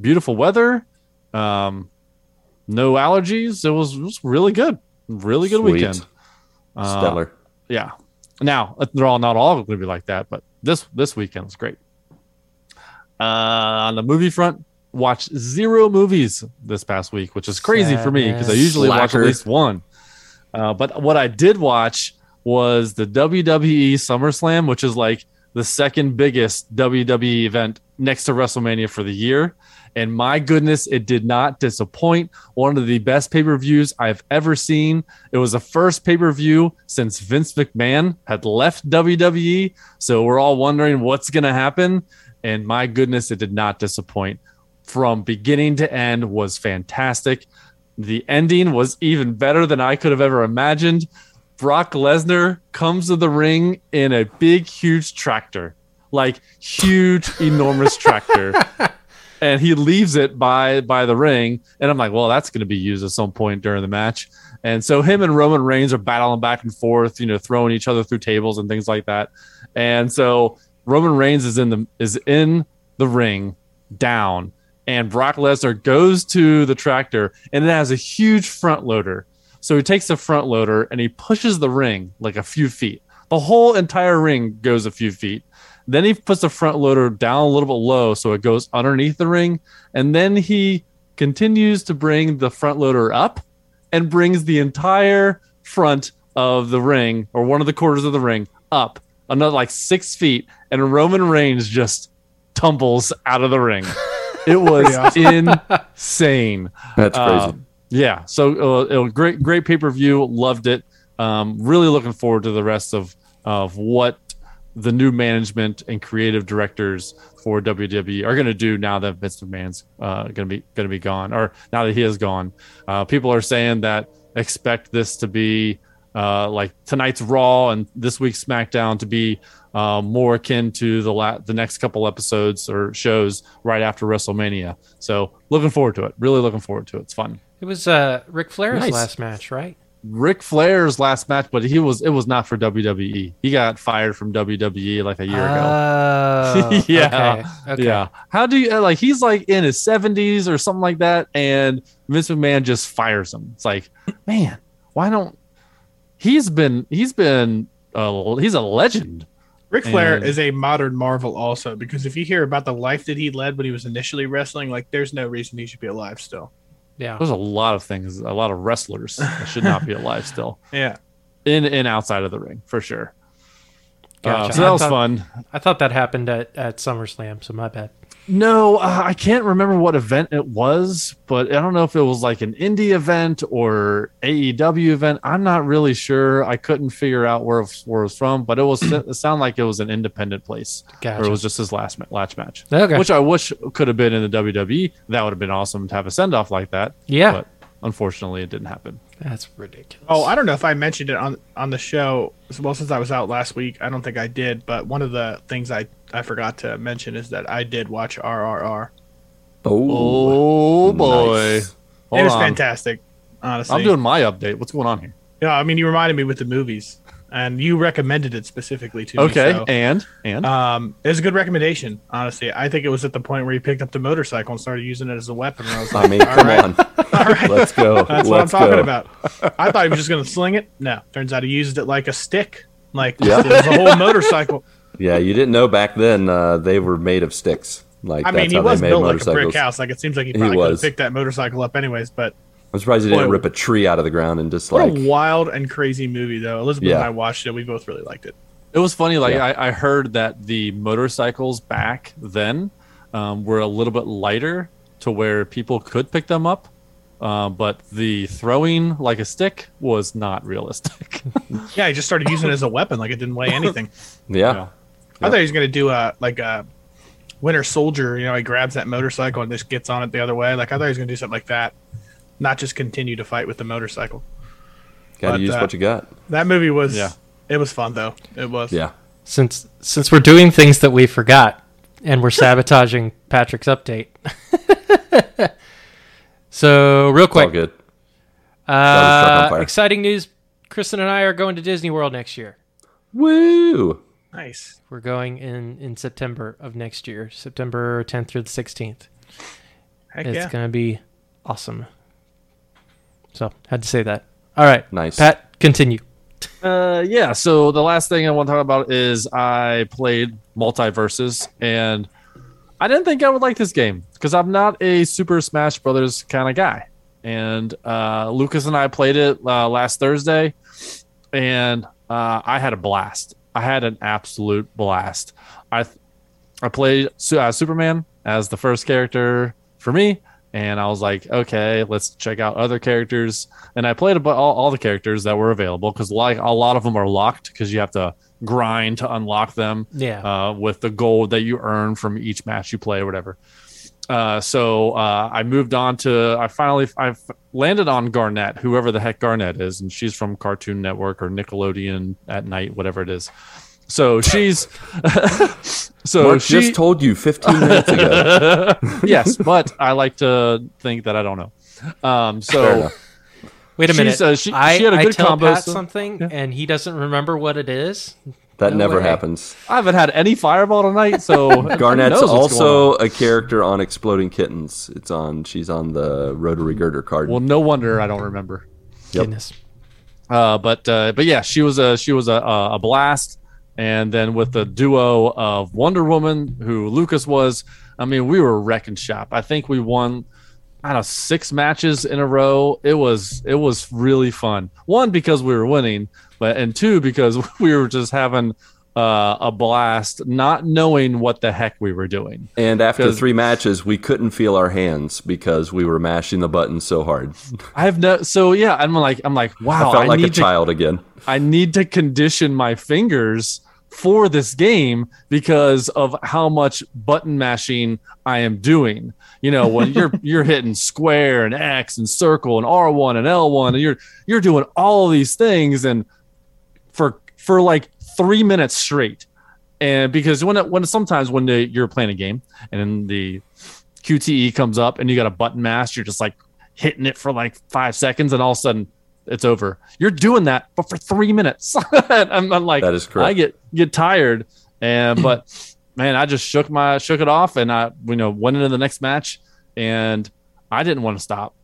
beautiful weather, um, no allergies. It was, it was really good, really good Sweet. weekend. Uh, Stellar. Yeah. Now they're all not all going to be like that, but this this weekend was great. Uh, on the movie front, watched zero movies this past week, which is crazy for me because I usually watch at least one. Uh, but what I did watch was the WWE SummerSlam, which is like the second biggest WWE event next to WrestleMania for the year. And my goodness, it did not disappoint. One of the best pay per views I've ever seen. It was the first pay per view since Vince McMahon had left WWE. So we're all wondering what's going to happen. And my goodness, it did not disappoint. From beginning to end was fantastic. The ending was even better than I could have ever imagined. Brock Lesnar comes to the ring in a big, huge tractor, like huge, enormous tractor, and he leaves it by by the ring. And I'm like, well, that's going to be used at some point during the match. And so him and Roman Reigns are battling back and forth, you know, throwing each other through tables and things like that. And so Roman Reigns is in the is in the ring down, and Brock Lesnar goes to the tractor, and it has a huge front loader. So he takes the front loader and he pushes the ring like a few feet. The whole entire ring goes a few feet. Then he puts the front loader down a little bit low so it goes underneath the ring. And then he continues to bring the front loader up and brings the entire front of the ring or one of the quarters of the ring up another like six feet. And Roman Reigns just tumbles out of the ring. It was insane. That's crazy. Um, yeah. So uh, it was great, great pay per view. Loved it. Um, really looking forward to the rest of of what the new management and creative directors for WWE are going to do now that Vince McMahon's uh, going to be going to be gone, or now that he is gone. Uh, people are saying that expect this to be uh, like tonight's Raw and this week's SmackDown to be uh, more akin to the la- the next couple episodes or shows right after WrestleMania. So looking forward to it. Really looking forward to it. It's fun. It was uh, Ric Flair's Nice. last match, right? Ric Flair's last match, but he was it was not for WWE. He got fired from WWE like a year ago. Oh, Yeah. Okay. okay. Yeah. How do you uh, like he's like in his 70s or something like that and Vince McMahon just fires him. It's like, man, why don't he's been he's been uh, he's a legend. Ric Flair And- is a modern marvel also because if you hear about the life that he led when he was initially wrestling, like there's no reason he should be alive still. Yeah. There's a lot of things, a lot of wrestlers that should not be alive still. Yeah. In and outside of the ring, for sure. Uh, so that I was thought- fun. I thought that happened at, at SummerSlam, so my bad. No, uh, I can't remember what event it was, but I don't know if it was like an indie event or AEW event. I'm not really sure. I couldn't figure out where it, where it was from, but it was it sounded like it was an independent place, Gotcha. or it was just his last last match, Okay. which I wish could have been in the WWE. That would have been awesome to have a send off like that. Yeah. but unfortunately, it didn't happen. That's ridiculous. Oh, I don't know if I mentioned it on on the show. Well, since I was out last week, I don't think I did. But one of the things I I forgot to mention is that I did watch RRR. oh, Oh boy, nice. It was on. fantastic. Honestly, I'm doing my update. What's going on here? Yeah, I mean, you reminded me with the movies, and you recommended it specifically to Okay, me. so- and and Um, it was a good recommendation, honestly. I think it was at the point where he picked up the motorcycle and started using it as a weapon. And I was like, I mean, all come right, on. all right. Let's go. That's what I'm talking go. about. I thought he was just going to sling it. No, turns out he used it like a stick. Like Yeah. it was a whole motorcycle. Yeah, you didn't know back then uh, they were made of sticks. Like I that's mean, he how was they built like a brick house. Like it seems like he He probably could have was. picked that motorcycle up anyways. But I'm surprised he didn't Boy. rip a tree out of the ground and just what like a wild and crazy movie, though. Elizabeth and I watched it. We both really liked it. It was funny. Like Yeah. I, I heard that the motorcycles back then um, were a little bit lighter to where people could pick them up. uh, but the throwing like a stick was not realistic. Yeah, he just started using it as a weapon, like it didn't weigh anything. Yeah. Yeah. I thought he was gonna do a like a Winter Soldier. You know, he grabs that motorcycle and just gets on it the other way. Like I thought he was gonna do something like that, not just continue to fight with the motorcycle. Got to use uh, what you got. That movie was. Yeah. It was fun though. It was. Yeah. Since since we're doing things that we forgot and we're sabotaging Patrick's update. so real It's all quick, good. That was struck on uh, exciting news! Kristen and I are going to Disney World next year. Woo! Nice. We're going in in September of next year, September 10th through the 16th. Heck It's yeah. gonna be awesome. So had to say that. All right, Nice. Pat, continue. Uh, yeah. So the last thing I want to talk about is I played Multiversus, and I didn't think I would like this game because I'm not a Super Smash Brothers kind of guy. And uh, Lucas and I played it uh, last Thursday, and uh, I had a blast. I had an absolute blast. I I played uh, Superman as the first character for me, and I was like, okay, let's check out other characters. And I played about all, all the characters that were available because like a lot of them are locked because you have to grind to unlock them Yeah. uh, with the gold that you earn from each match you play or whatever. Uh, so uh, I moved on to I finally I landed on Garnet, whoever the heck Garnet is, and she's from Cartoon Network or Nickelodeon at night, whatever it is. So she's so Marc she just told you 15 minutes ago. yes, but I like to think that I don't know. Um, so. Wait a she's, minute. uh, she- I, she had a I good tell combo, Pat so- something, Yeah. and he doesn't remember what it is. That No never way. happens. I haven't had any fireball tonight, so who Garnet's knows also on. a character on Exploding Kittens. It's on. She's on the Rotary Girder card. well, no wonder I don't remember. Yep. Goodness. Uh, but uh, but yeah, she was a she was a, a a blast, and then with the duo of Wonder Woman, who Lucas was, I mean, we were wrecking shop. I think we won, I don't know, six matches in a row. It was it was really fun. One because we were winning, but and two because we were just having uh, a blast, not knowing what the heck we were doing. and after three matches, we couldn't feel our hands because we were mashing the buttons so hard. I have no so yeah. I'm like I'm like wow. I felt like a to child again. I need to condition my fingers for this game because of how much button mashing I am doing. You know, when you're you're hitting square and X and circle and R1 and L1 and you're you're doing all of these things and for for like 3 minutes straight. And because when it, when sometimes when the, you're playing a game and then the QTE comes up and you got a button mash, you're just like hitting it for like 5 seconds and all of a sudden it's over. You're doing that, but for three minutes. I'm, I'm like, That is correct. I get get tired, and but man, I just shook my shook it off, and I you know went into the next match, and I didn't want to stop.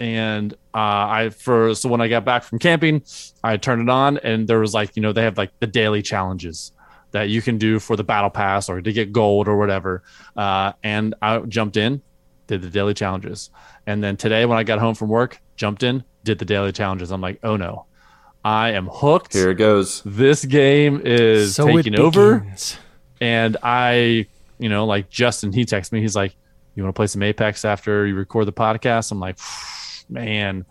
And uh, I for so when I got back from camping, I turned it on, and there was like you know they have like the daily challenges that you can do for the battle pass or to get gold or whatever. Uh, and I jumped in, did the daily challenges. And then today, when I got home from work, jumped in, did the daily challenges. I'm like, oh no, I am hooked. Here it goes. This game is so taking over. And I, you know, like Justin, he texts me. He's like, you want to play some Apex after you record the podcast? I'm like, man,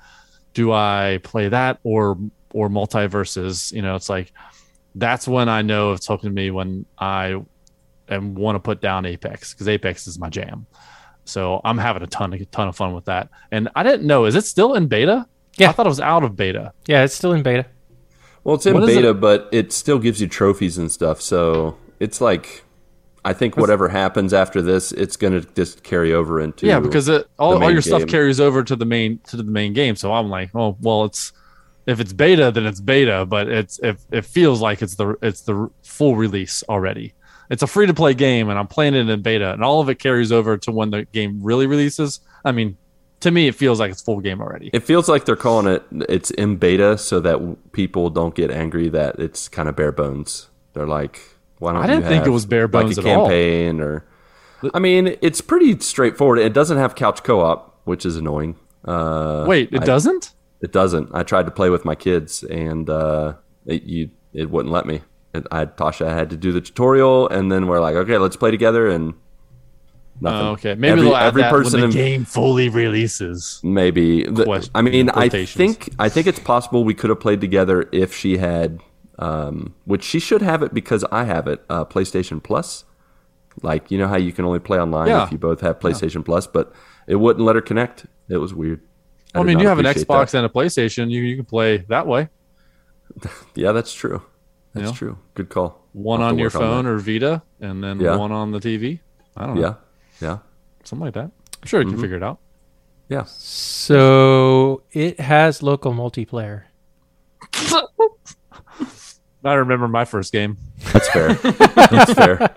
do I play that or or multiversus? You know, it's like that's when I know it's hooking me when I am want to put down Apex because Apex is my jam. So I'm having a ton of ton of fun with that. And I didn't know, is it still in beta? Yeah. I thought it was out of beta. Yeah, it's still in beta. Well, it's in What is beta, it? but it still gives you trophies and stuff. So it's like, I think whatever happens after this, it's going to just carry over into. yeah, because it, all, all main your stuff carries over to the main to the main game. So I'm like, oh well, it's if it's beta, then it's beta, but it's if it feels like it's the it's the full release already. It's a free to play game, and I'm playing it in beta, and all of it carries over to when the game really releases. I mean, to me, it feels like it's full game already. It feels like they're calling it it's in beta so that people don't get angry that it's kind of bare bones. They're like, why don't I didn't think it was bare bones like a campaign or I mean, it's pretty straightforward. It doesn't have couch co-op, which is annoying. Uh Wait, it I- doesn't? It doesn't. I tried to play with my kids and uh it you it wouldn't let me. And I Tasha had to do the tutorial and then we're like, "Okay, let's play together." And Nothing. Oh, okay, maybe Every- every person when in- the game fully releases. Maybe. I mean, I think I think it's possible we could have played together if she had, um, which she should have it because I have it. Uh, PlayStation Plus. Like you know how you can only play online Yeah. if you both have PlayStation Plus, but it wouldn't let her connect. It was weird. I, did mean, you have an Xbox that. and a PlayStation. You you can play that way. Yeah, that's true. That's Yeah. true. Good call. One on your phone that. or Vita, and then Yeah. one on the TV. I don't know, Yeah, yeah, something like that. I'm sure you Mm-hmm. can figure it out. yeah. So it has local multiplayer. I remember my first game. That's fair. That's fair.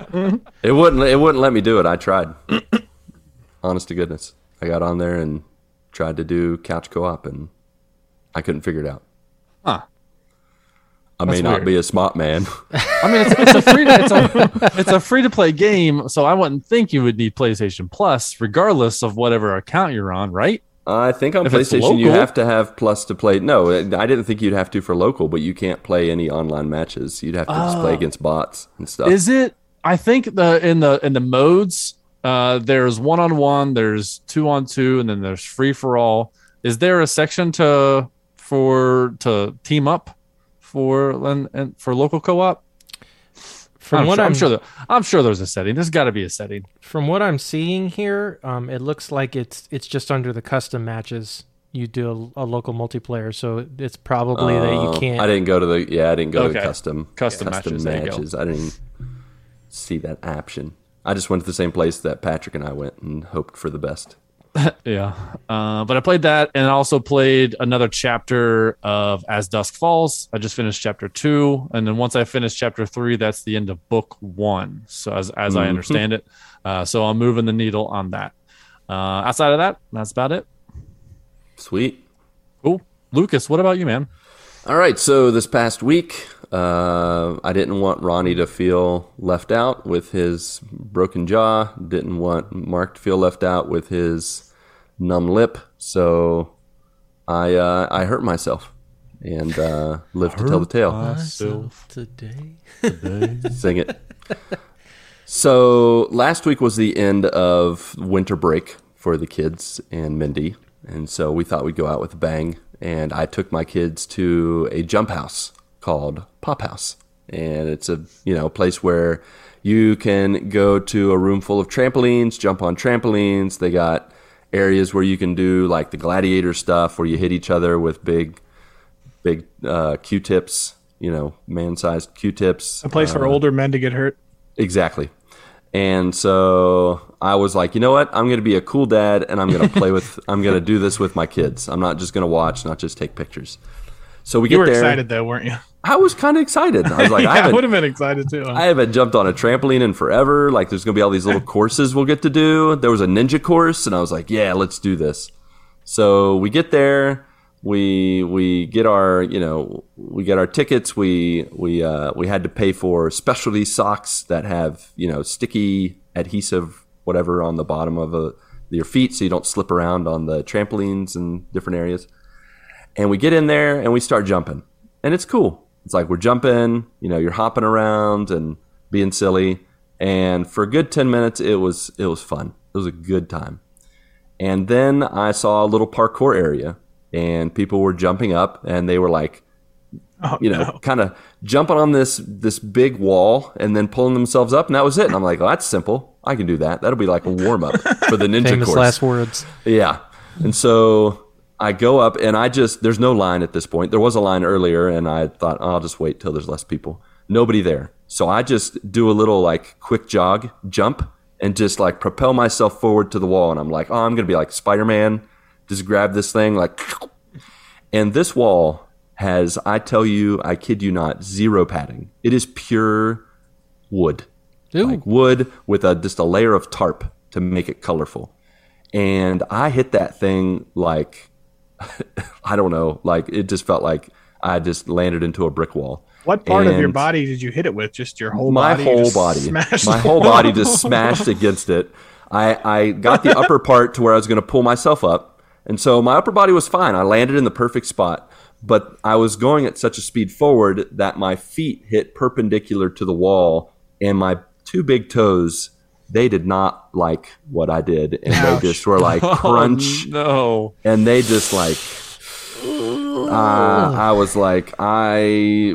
It wouldn't. It wouldn't let me do it. I tried. Honest to goodness, I got on there and tried to do couch co-op, and I couldn't figure it out. Huh. I may That's not weird. be a smart man. I mean, it's, it's a free to, it's a it's a free to play game, so I wouldn't think you would need PlayStation Plus, regardless of whatever account you're on, right? I think on If PlayStation you have to have Plus to play. No, I didn't think you'd have to for local, but you can't play any online matches. You'd have to just play Oh. against bots and stuff. Is it? I think the in the in the modes, uh, there's one on one, there's two on two, and then there's free for all. Is there a section to for to team up for and, and for local co-op? From I'm what sure, I'm, I'm sure that I'm sure there's a setting. There's got to be a setting. from what I'm seeing here, um, it looks like it's it's just under the custom matches. You do a, a local multiplayer, so it's probably that you Oh, can't. I didn't go to the. Yeah, I didn't go to the Okay. custom Custom matches, there you go. I didn't see that option. I just went to the same place that Patrick and I went and hoped for the best. Yeah. Uh, but I played that and I also played another chapter of As Dusk Falls. I just finished chapter two. And then once I finish chapter three, that's the end of book one. So, as, as I Mhm. understand it. Uh, so, I'm moving the needle on that. Uh, outside of that, that's about it. Sweet. Cool. Lucas, what about you, man? All right, so this past week, uh, I didn't want Ronnie to feel left out with his broken jaw. Didn't want Marc to feel left out with his numb lip. So I uh, I hurt myself and uh, lived to tell the tale. Myself today. Sing it. So last week was the end of winter break for the kids and Mindy, and so we thought we'd go out with a bang. And I took my kids to a jump house called Pop House, and it's a you know place where you can go to a room full of trampolines, jump on trampolines. They got areas where you can do like the gladiator stuff, where you hit each other with big, big uh, Q-tips. You know, man-sized Q-tips. A place for older men to get hurt. Exactly. And so I was like, you know what? I'm going to be a cool dad and I'm going to play with, I'm going to do this with my kids. I'm not just going to watch, not just take pictures. So we You get were there. excited though, weren't you? I was kind of excited. I was like, I yeah, I haven't, would have been excited too. I haven't jumped on a trampoline in forever. Like, there's going to be all these little courses we'll get to do. There was a ninja course, and I was like, yeah, let's do this. So we get there. We we get our you know we get our tickets. We we uh, we had to pay for specialty socks that have you know sticky adhesive whatever on the bottom of a, your feet so you don't slip around on the trampolines and different areas. And we get in there and we start jumping, and it's cool. It's like we're jumping, you know, you're hopping around and being silly. And for a good ten minutes, it was it was fun. It was a good time. And then I saw a little parkour area, and people were jumping up, and they were like, oh, you know, no. kind of jumping on this this big wall and then pulling themselves up, and that was it. And I'm like, oh, that's simple. I can do that. That'll be like a warm up for the ninja Famous course. last words. Yeah. And so I go up and I just, there's no line at this point. There was a line earlier and I thought, oh, I'll just wait till there's less people. Nobody there. So I just do a little like quick jog, jump, and just like propel myself forward to the wall. And I'm like, oh, I'm going to be like Spider Man. Just grab this thing, like, and this wall has, I tell you, I kid you not, zero padding. It is pure wood Ooh, like wood with a just a layer of tarp to make it colorful. And I hit that thing like I don't know, like it just felt like I just landed into a brick wall. What part of your body did you hit it with? Just your whole My body? Whole body, my whole body just smashed against it. I I got the upper part to where I was going to pull myself up, and so my upper body was fine. I landed in the perfect spot, but I was going at such a speed forward that my feet hit perpendicular to the wall, and my two big toes they did not like what I did, and Ouch. they just were like crunch, Oh, no. and they just like. Uh, I was like, I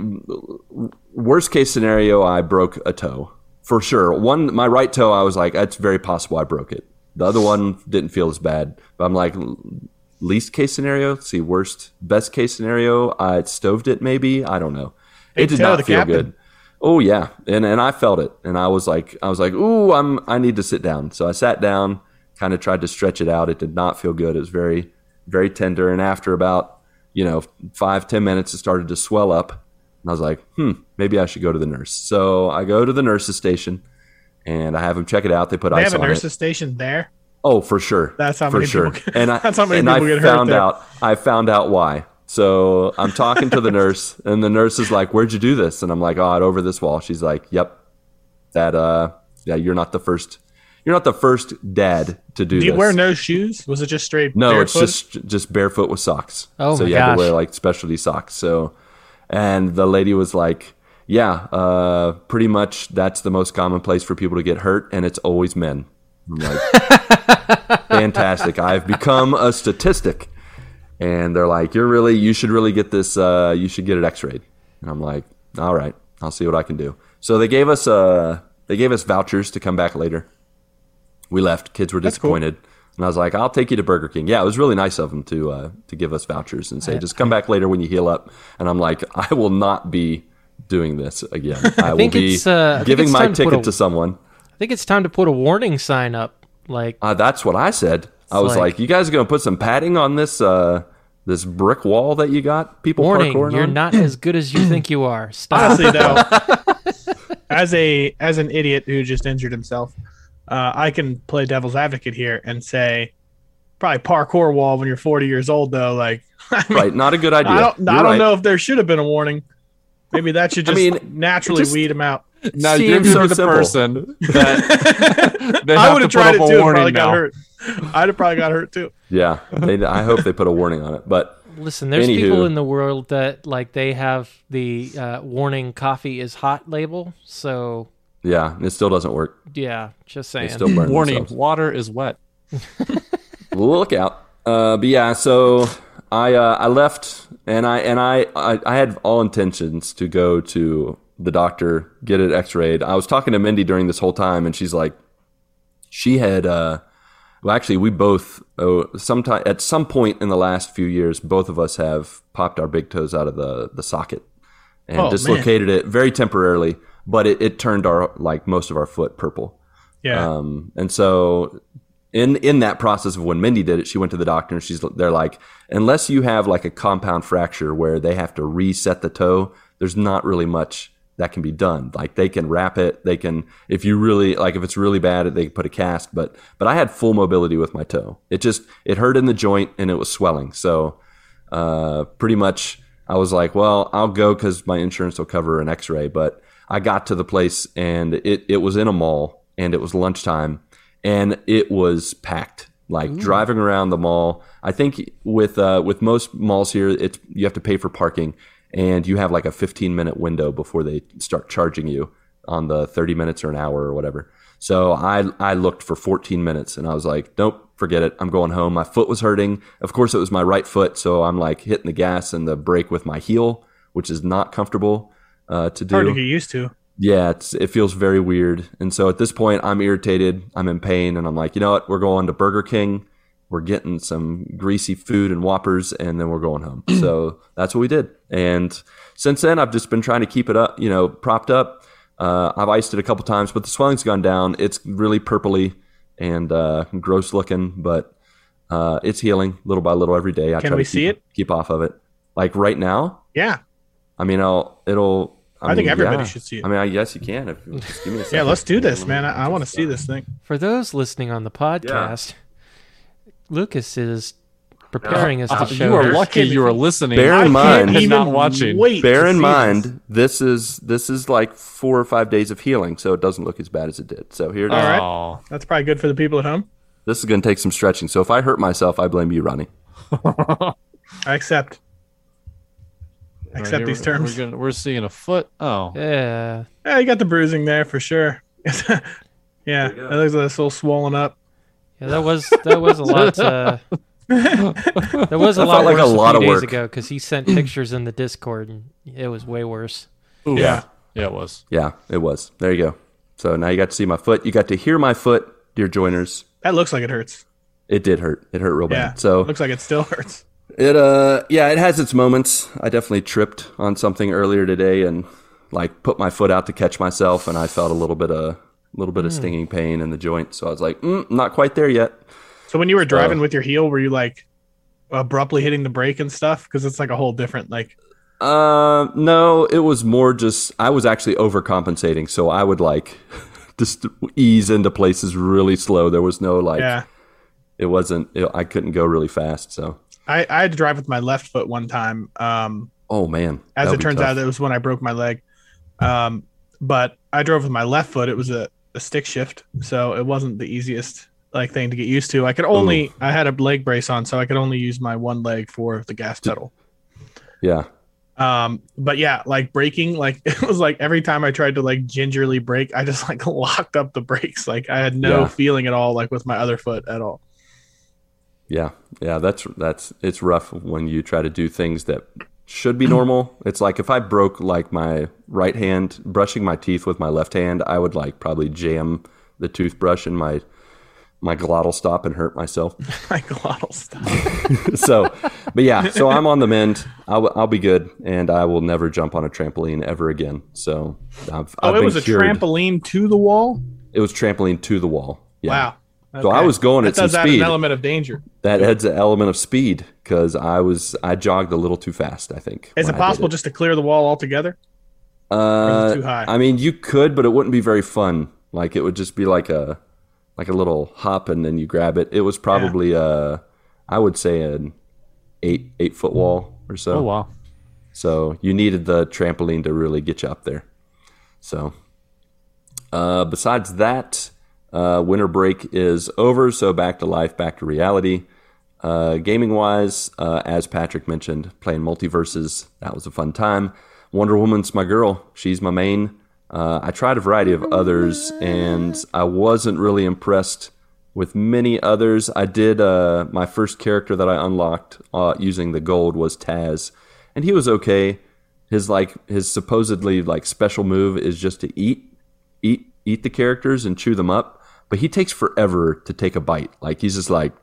worst case scenario, I broke a toe for sure. One, my right toe, I was like, it's very possible I broke it. The other one didn't feel as bad, but I'm like, least case scenario. Let's see, worst, best case scenario, I stoved it. Maybe I don't know. It did not feel captain. good. Oh yeah, and and I felt it, and I was like, I was like, ooh, I'm, I need to sit down. So I sat down, kind of tried to stretch it out. It did not feel good. It was very, very tender. And after about, you know, five ten minutes, it started to swell up, and I was like, hmm, maybe I should go to the nurse. So I go to the nurse's station, and I have them check it out. They put They ice have a nurse's it. station there. Oh, for sure. That's how for many sure. people get- and I, that's how many and people I get hurt found there. out. I found out why. So I'm talking to the nurse, and the nurse is like, "Where'd you do this?" And I'm like, "Oh, over this wall." She's like, "Yep, that uh, yeah, you're not the first. You're not the first dad to do, this. Do you this." wear no shoes? Was it just straight? No, it's just just barefoot with socks. Oh so my you had gosh. to wear like specialty socks. So, and the lady was like, "Yeah, uh, pretty much that's the most common place for people to get hurt, and it's always men." I'm like, fantastic! I've become a statistic. And they're like, "You're really, you should really get this. Uh, you should get it X-rayed." And I'm like, "All right, I'll see what I can do." So they gave us uh, they gave us vouchers to come back later. We left. Kids were That's cool. disappointed. And I was like, I'll take you to Burger King. Yeah, it was really nice of them to uh, to give us vouchers and say, just come back later when you heal up. And I'm like, I will not be doing this again. I, will be uh, giving my to ticket a- to someone. I think it's time to put a warning sign up. Like, Uh, that's what I said. I was like- like, you guys are going to put some padding on this uh, this brick wall that you got people warning, parkouring you're on? not as good as you think you are. Stop. honestly though as a as an idiot who just injured himself uh, i can play devil's advocate here and say probably parkour wall when you're 40 years old though like I mean, right, not a good idea. i don't, I don't right. know if there should have been a warning maybe that should I just mean, naturally just- weed him out Now Seems you're gonna so the simple. person that they i would have tried up it a too and probably got hurt i'd have probably got hurt too Yeah, they, I hope they put a warning on it. But Listen, there's Anywho. people in the world that like they have the uh, warning "coffee is hot" label. So yeah, it still doesn't work. yeah, just They saying. still burn Warning: themselves. water is wet. look out. Uh, but yeah, so I uh, I left and I and I, I I had all intentions to go to the doctor get it X-rayed. I was talking to Mindy during this whole time, and she's like, she had uh, well actually we both oh, sometime at some point in the last few years both of us have popped our big toes out of the the socket and Oh, man. dislocated it very temporarily, but it, it turned our like most of our foot purple. yeah Um, and so in in that process of when Mindy did it, she went to the doctor and she's they're like, unless you have like a compound fracture where they have to reset the toe, there's not really much that can be done. Like they can wrap it, they can if you really like if it's really bad, they can put a cast. But but I had full mobility with my toe. It just it hurt in the joint and it was swelling. So uh, pretty much I was like, well, I'll go because my insurance will cover an X-ray. But I got to the place and it it was in a mall and it was lunchtime and it was packed. Like driving around the mall, I think with uh, with most malls here, it's you have to pay for parking and you have like a 15 minute window before they start charging you on the 30 minutes or an hour or whatever. So I I looked for 14 minutes and I was like, nope, forget it. I'm going home. My foot was hurting. Of course, it was my right foot, so I'm like hitting the gas and the brake with my heel, which is not comfortable uh, to do. hard to get used to Yeah, it's, it feels very weird. And so at this point, I'm irritated. I'm in pain. And I'm like, you know what? We're going to Burger King. We're getting some greasy food and Whoppers, and then we're going home. so that's what we did. And since then, I've just been trying to keep it up, you know, propped up. Uh, I've iced it a couple times, but the swelling's gone down. It's really purpley and uh, gross looking, but uh, it's healing little by little every day. I Can try we to see keep, it? Keep off of it. Like right now, yeah I mean, I'll it'll. I think mean, everybody yeah. should see it. I mean, I guess you can. If, just give me a yeah let's do this man i, I want to see this thing For those listening on the podcast, Lucas is preparing us to Uh, show. you are us- lucky you are listening. Bear in I mind- can't even not watching. wait Bear in mind, this. this. is this is like four or five days of healing, so it doesn't look as bad as it did. So here it is. All right. Oh, that's probably good for the people at home This is going to take some stretching. So if I hurt myself, I blame you, Ronnie. i accept right accept these terms We're, gonna, we're seeing a foot. Oh, Yeah. Yeah, you got the bruising there for sure. Yeah, There it looks like it's all swollen up. Yeah, that was that was a lot. Uh, that was a That lot like worse a a, few of days work. ago because he sent pictures in the Discord and it was way worse. Ooh, Yeah. yeah, it was. Yeah, it was. There you go. So now you got to see my foot. You got to hear my foot, dear joiners. That looks like it hurts. It did hurt. It hurt real Yeah. bad. So looks like it still hurts. It uh yeah, it has its moments. I definitely tripped on something earlier today and like put my foot out to catch myself and I felt a little bit of a little bit of stinging pain in the joint. So I was like, mm, not quite there yet. So when you were driving with your heel, were you like abruptly hitting the brake and stuff? Because it's like a whole different like. Uh no, it was more just I was actually overcompensating, so I would like just ease into places really slow. There was no like Yeah, it wasn't it, I couldn't go really fast, so I, I had to drive with my left foot one time. Um, oh man. as that it turns tough. out, it was when I broke my leg. Um, but I drove with my left foot. It was a, a stick shift, so it wasn't the easiest like thing to get used to. I could only I had a leg brace on, so I could only use my one leg for the gas pedal. Yeah. Um, but yeah, like braking, like it was like every time I tried to like gingerly brake, I just like locked up the brakes. Like I had no Yeah. feeling at all, like with my other foot at all. Yeah, yeah, that's that's it's rough when you try to do things that should be normal. It's like if I broke like my right hand brushing my teeth with my left hand, I would like probably jam the toothbrush in my my glottal stop and hurt myself. My glottal stop. so, but yeah, so I'm on the mend. I'll I'll be good, and I will never jump on a trampoline ever again. So I've, Oh, I've it was a cured. trampoline to the wall. It was trampoline to the wall. Yeah. Wow. So I was going that at some does add speed. an element of danger. That adds an element of speed because I was I jogged a little too fast. I think. Is it I did possible just to clear the wall altogether? is Uh, it too high? I mean, you could, but it wouldn't be very fun. Like it would just be like a like a little hop, and then you grab it. It was probably uh, I would say an eight eight foot wall or so. Oh wow. So you needed the trampoline to really get you up there. So, uh, besides that, uh, winter break is over. So back to life, back to reality. Uh, gaming wise, uh, as Patrick mentioned, playing multiversus. That was a fun time. Wonder Woman's my girl. She's my main. Uh, I tried a variety of others, and I wasn't really impressed with many others. I did uh, my first character that I unlocked uh, using the gold was Taz, and he was okay. His like his supposedly like special move is just to eat, eat, eat the characters and chew them up. But he takes forever to take a bite. Like he's just like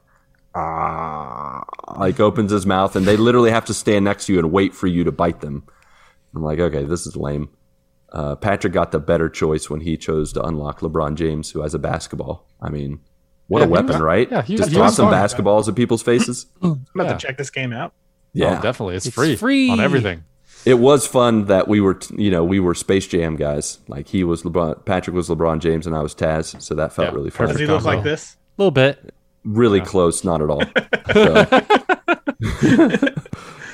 ah, like opens his mouth, and they literally have to stand next to you and wait for you to bite them. I'm like, okay, this is lame. Uh, Patrick got the better choice when he chose to unlock LeBron James, who has a basketball. I mean, what Yeah, a weapon, was- right? yeah, he Just was- he toss some basketballs at people's faces. I'm about Yeah. to check this game out. Yeah, Oh, definitely. It's, It's free, free. on everything. it was fun that we were, you know, we were Space Jam guys. Like he was LeBron, Patrick was LeBron James, and I was Taz. So that felt Yeah, really fun. Does he look like this? A little bit. Really close, not at all. So.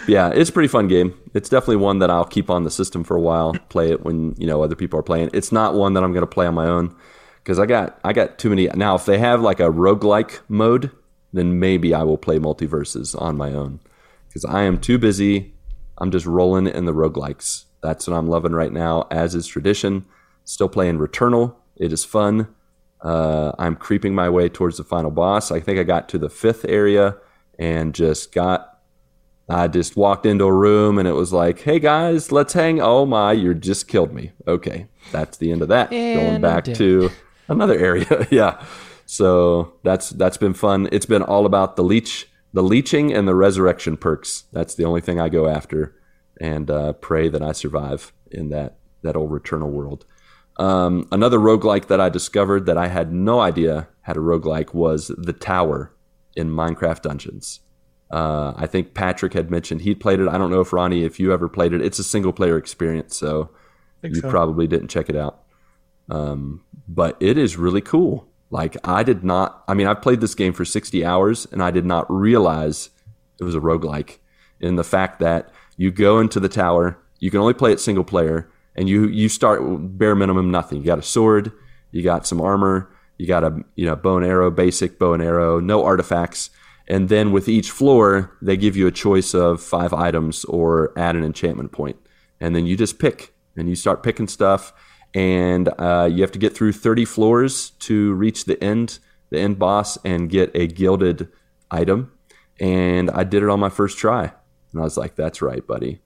yeah, it's a pretty fun game. It's definitely one that I'll keep on the system for a while. Play it when you know other people are playing. It's not one that I'm going to play on my own because I got I got too many. Now, if they have like a roguelike mode, then maybe I will play multiversus on my own because I am too busy. I'm just rolling in the roguelikes. That's what I'm loving right now, as is tradition. Still playing Returnal. It is fun. Uh, I'm creeping my way towards the final boss. I think I got to the fifth area and just got. I just walked into a room and it was like, "Hey guys, let's hang." Oh my, you just killed me. Okay, that's the end of that. And Going back to another area. yeah. So that's that's been fun. It's been all about the leech, the leeching, and the resurrection perks. That's the only thing I go after, and uh, pray that I survive in that that old Returnal world. Um, another roguelike that I discovered that I had no idea had a roguelike was The Tower in Minecraft Dungeons. Uh, I think Patrick had mentioned he'd played it. I don't know if Ronnie, if you ever played it. It's a single player experience, so you so. probably didn't check it out. Um, but it is really cool. Like I did not. I mean, I've played this game for 60 hours, and I did not realize it was a roguelike. In the fact that you go into the tower, you can only play it single player, and you you start bare minimum nothing. You got a sword, you got some armor, you got a you know bow and arrow, basic bow and arrow, no artifacts. And then with each floor, they give you a choice of five items or add an enchantment point. And then you just pick and you start picking stuff. and uh, you have to get through 30 floors to reach the end, the end boss, and get a gilded item. And I did it on my first try, and I was like, "That's right, buddy,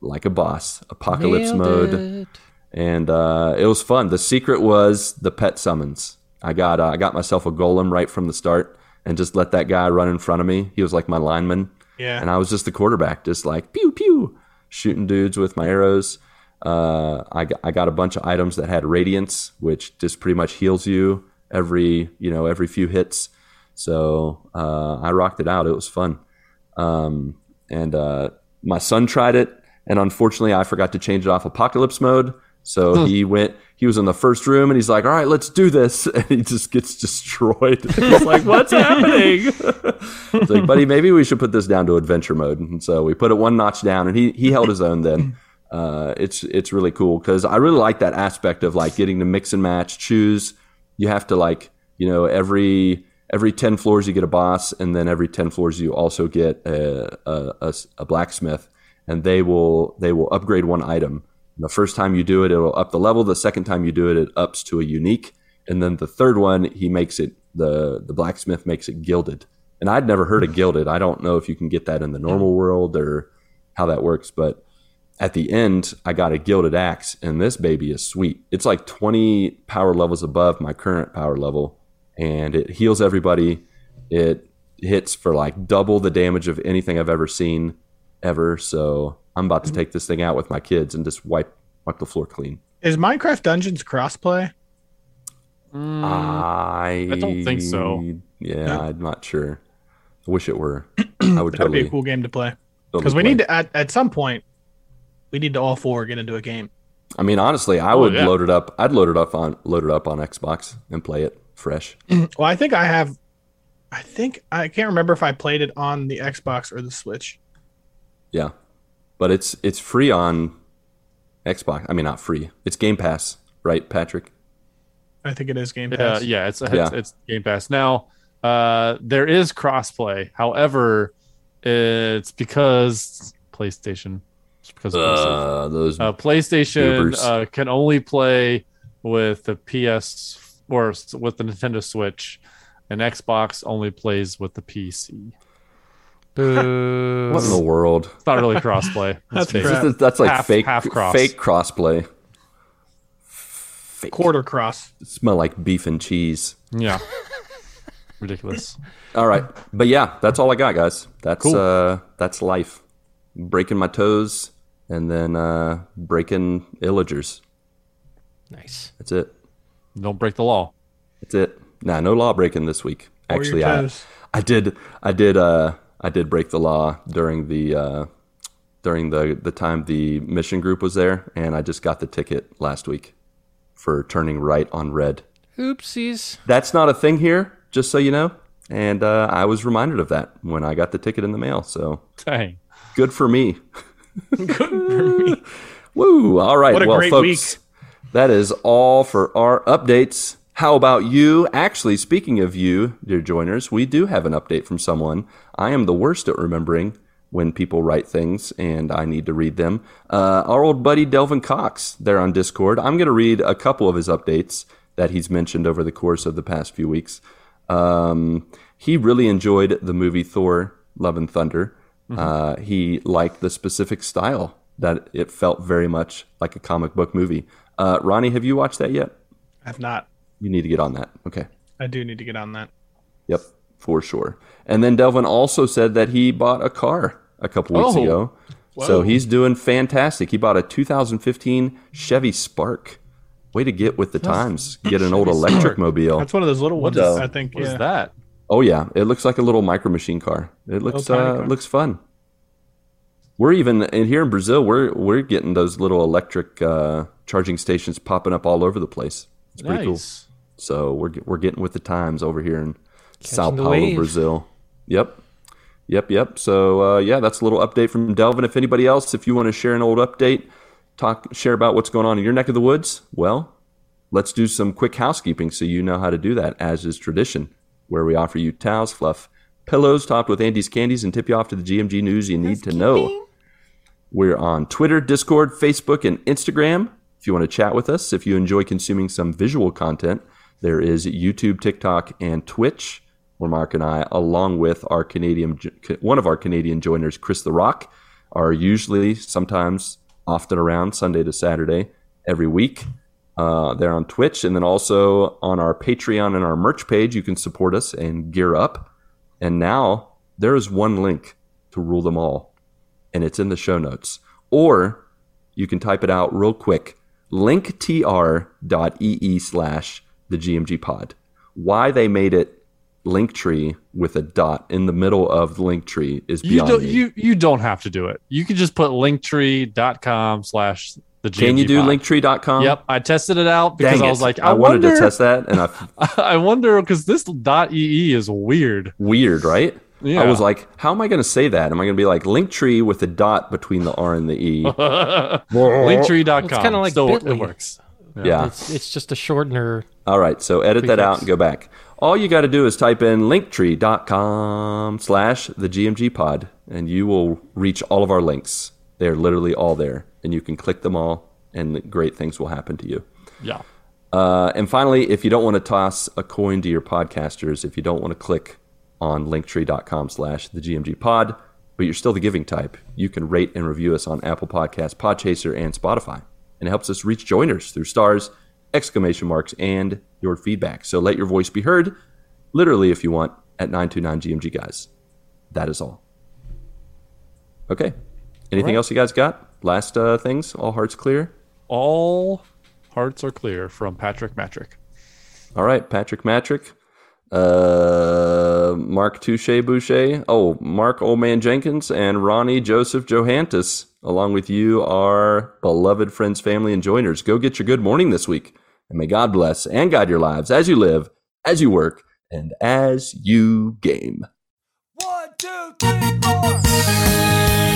like a boss, apocalypse Nailed mode." it. and uh, it was fun. The secret was the pet summons. I got uh, I got myself a golem right from the start, and just let that guy run in front of me. He was like my lineman, Yeah. and I was just the quarterback, just like pew pew, shooting dudes with my arrows. Uh, I got, I got a bunch of items that had radiance, which just pretty much heals you every you know every few hits. So uh, I rocked it out. It was fun. Um, and uh, my son tried it, and unfortunately, I forgot to change it off apocalypse mode. So he went. He was in the first room, and he's like, "All right, let's do this," and he just gets destroyed. He's like, "What's happening?" it's like, buddy, maybe we should put this down to adventure mode. And so we put it one notch down, and he he held his own. Then uh, it's it's really cool because I really like that aspect of like getting to mix and match, choose. You have to like you know every every 10 floors you get a boss and then every 10 floors you also get a, a, a, a blacksmith and they will they will upgrade one item. And the first time you do it it'll up the level. The second time you do it it ups to a unique. And then the third one he makes it the the blacksmith makes it gilded. And i'd never heard of gilded. I don't know if you can get that in the normal world or how that works but at the end i got a gilded axe and this baby is sweet. It's like 20 power levels above my current power level and it heals everybody. It hits for like double the damage of anything I've ever seen ever. So I'm about to take this thing out with my kids and just wipe wipe the floor clean. Is Minecraft Dungeons crossplay? Mm, I I don't think so. Yeah, No. I'm not sure. I wish it were. I would That would totally be a cool game to play. totally Because we play. need to at, at some point we need to all four get into a game. I mean, honestly, I Oh, would yeah. load it up. I'd load it up on load it up on Xbox and play it fresh. Well, I think I have I think I can't remember if I played it on the Xbox or the Switch. Yeah, but it's it's free on Xbox. I mean, not free. It's Game Pass, right, Patrick? I think it is Game Yeah, Pass. yeah, it's it's, Yeah. it's Game Pass now. Uh, there is crossplay. However, it's because PlayStation. It's because of Uh, those Uh, PlayStation uh, can only play with the PS or with the Nintendo Switch, and Xbox only plays with the PC. Boo. what in the world? It's not really crossplay. That's fake. crap. That's, that's like Half- fake half cross. fake crossplay. Fake. Quarter cross. Smell like beef and cheese. Yeah, ridiculous. All right, but yeah, that's all I got, guys. That's Cool. uh, that's life. Breaking my toes and then uh, breaking illagers. Nice. That's it. Don't break the law. That's it. Nah, no law breaking this week. Actually, I. I did I did uh I did break the law during the uh during the the time the mission group was there and I just got the ticket last week for turning right on red. Oopsies. That's not a thing here, just so you know. And uh, I was reminded of that when I got the ticket in the mail. So Dang. good for me. Good for me. Woo! All right, well, folks, that is all for our updates. How about you? Actually, speaking of you, dear joiners, we do have an update from someone. I am the worst at remembering when people write things and I need to read them. Uh, our old buddy Delvin Cox, there on Discord. I'm going to read a couple of his updates that he's mentioned over the course of the past few weeks. Um, he really enjoyed the movie Thor: Love and Thunder. Uh, he liked the specific style that it felt very much like a comic book movie. Uh, Ronnie, have you watched that yet? I've not. You need to get on that. Okay. I do need to get on that. Yep, for sure. And then Delvin also said that he bought a car a couple weeks Oh. ago. So he's doing fantastic. He bought a 2015 Chevy Spark. Way to get with the times. Get an old electric mobile. That's one of those little ones. does- I think. What is yeah. that? Oh yeah, it looks like a little micro machine car. It looks tiny uh, car. looks fun. We're even in here in Brazil. We're we're getting those little electric uh, charging stations popping up all over the place. It's pretty cool. So we're we're getting with the times over here in Sao Paulo, wave. Brazil. Yep, yep, yep. So uh, yeah, that's a little update from Delvin. If anybody else, if you want to share an old update, talk share about what's going on in your neck of the woods, well, let's do some quick housekeeping so you know how to do that, as is tradition, where we offer you towels, fluff, pillows topped with Andes candies, and tip you off to the GMG news you need to know. We're on Twitter, Discord, Facebook, and Instagram If you want to chat with us, if you enjoy consuming some visual content, there is YouTube, TikTok, and Twitch, where Marc and I, along with our Canadian, one of our Canadian joiners, Chris the Rock, are usually, sometimes, often around Sunday to Saturday every week. Uh, they're on Twitch, and then also on our Patreon and our merch page, you can support us and gear up. And now there is one link to rule them all, and it's in the show notes. Or you can type it out real quick linktr.ee slash the GMG pod. Why they made it Linktree with a dot in the middle of the Linktree is You beyond don't me. you you don't have to do it. You can just put linktree.com slash the GMG Can you do pod. linktree.com? Yep, I tested it out because Dang I was it. like, I, I, wanted wonder, to test that, and I I wonder because this dot .ee is weird. weird, right? Yeah. I was like, how am I going to say that? Am I going to be like Linktree with a dot between the R and the E? Linktree.com. It's kinda like Still, Bitly. it works. yeah. It's it's just a shortener. All right, so edit that out and go back. All you got to do is type in linktree.com slash the GMG pod, and you will reach all of our links. They're literally all there, and you can click them all, and great things will happen to you. Yeah. Uh, and finally, if you don't want to toss a coin to your podcasters, if you don't want to click on linktree.com slash the GMG pod, but you're still the giving type, you can rate and review us on Apple Podcasts, Podchaser, and Spotify. And it helps us reach joiners through stars, exclamation marks, and your feedback. So let your voice be heard, literally if you want, at 929 GMG guys. That is all. Okay. Anything else you guys got? Last uh, things? All hearts clear? All hearts are clear from Patrick Matrick. All right, Patrick Matrick, uh, Marc Touche Boucher, oh, Mark Oldman Jenkins, and Ronnie Joseph Johantis, along with you, our beloved friends, family, and joiners. Go get your good morning this week, and may God bless and guide your lives as you live, as you work, and as you game. One, two, three, four.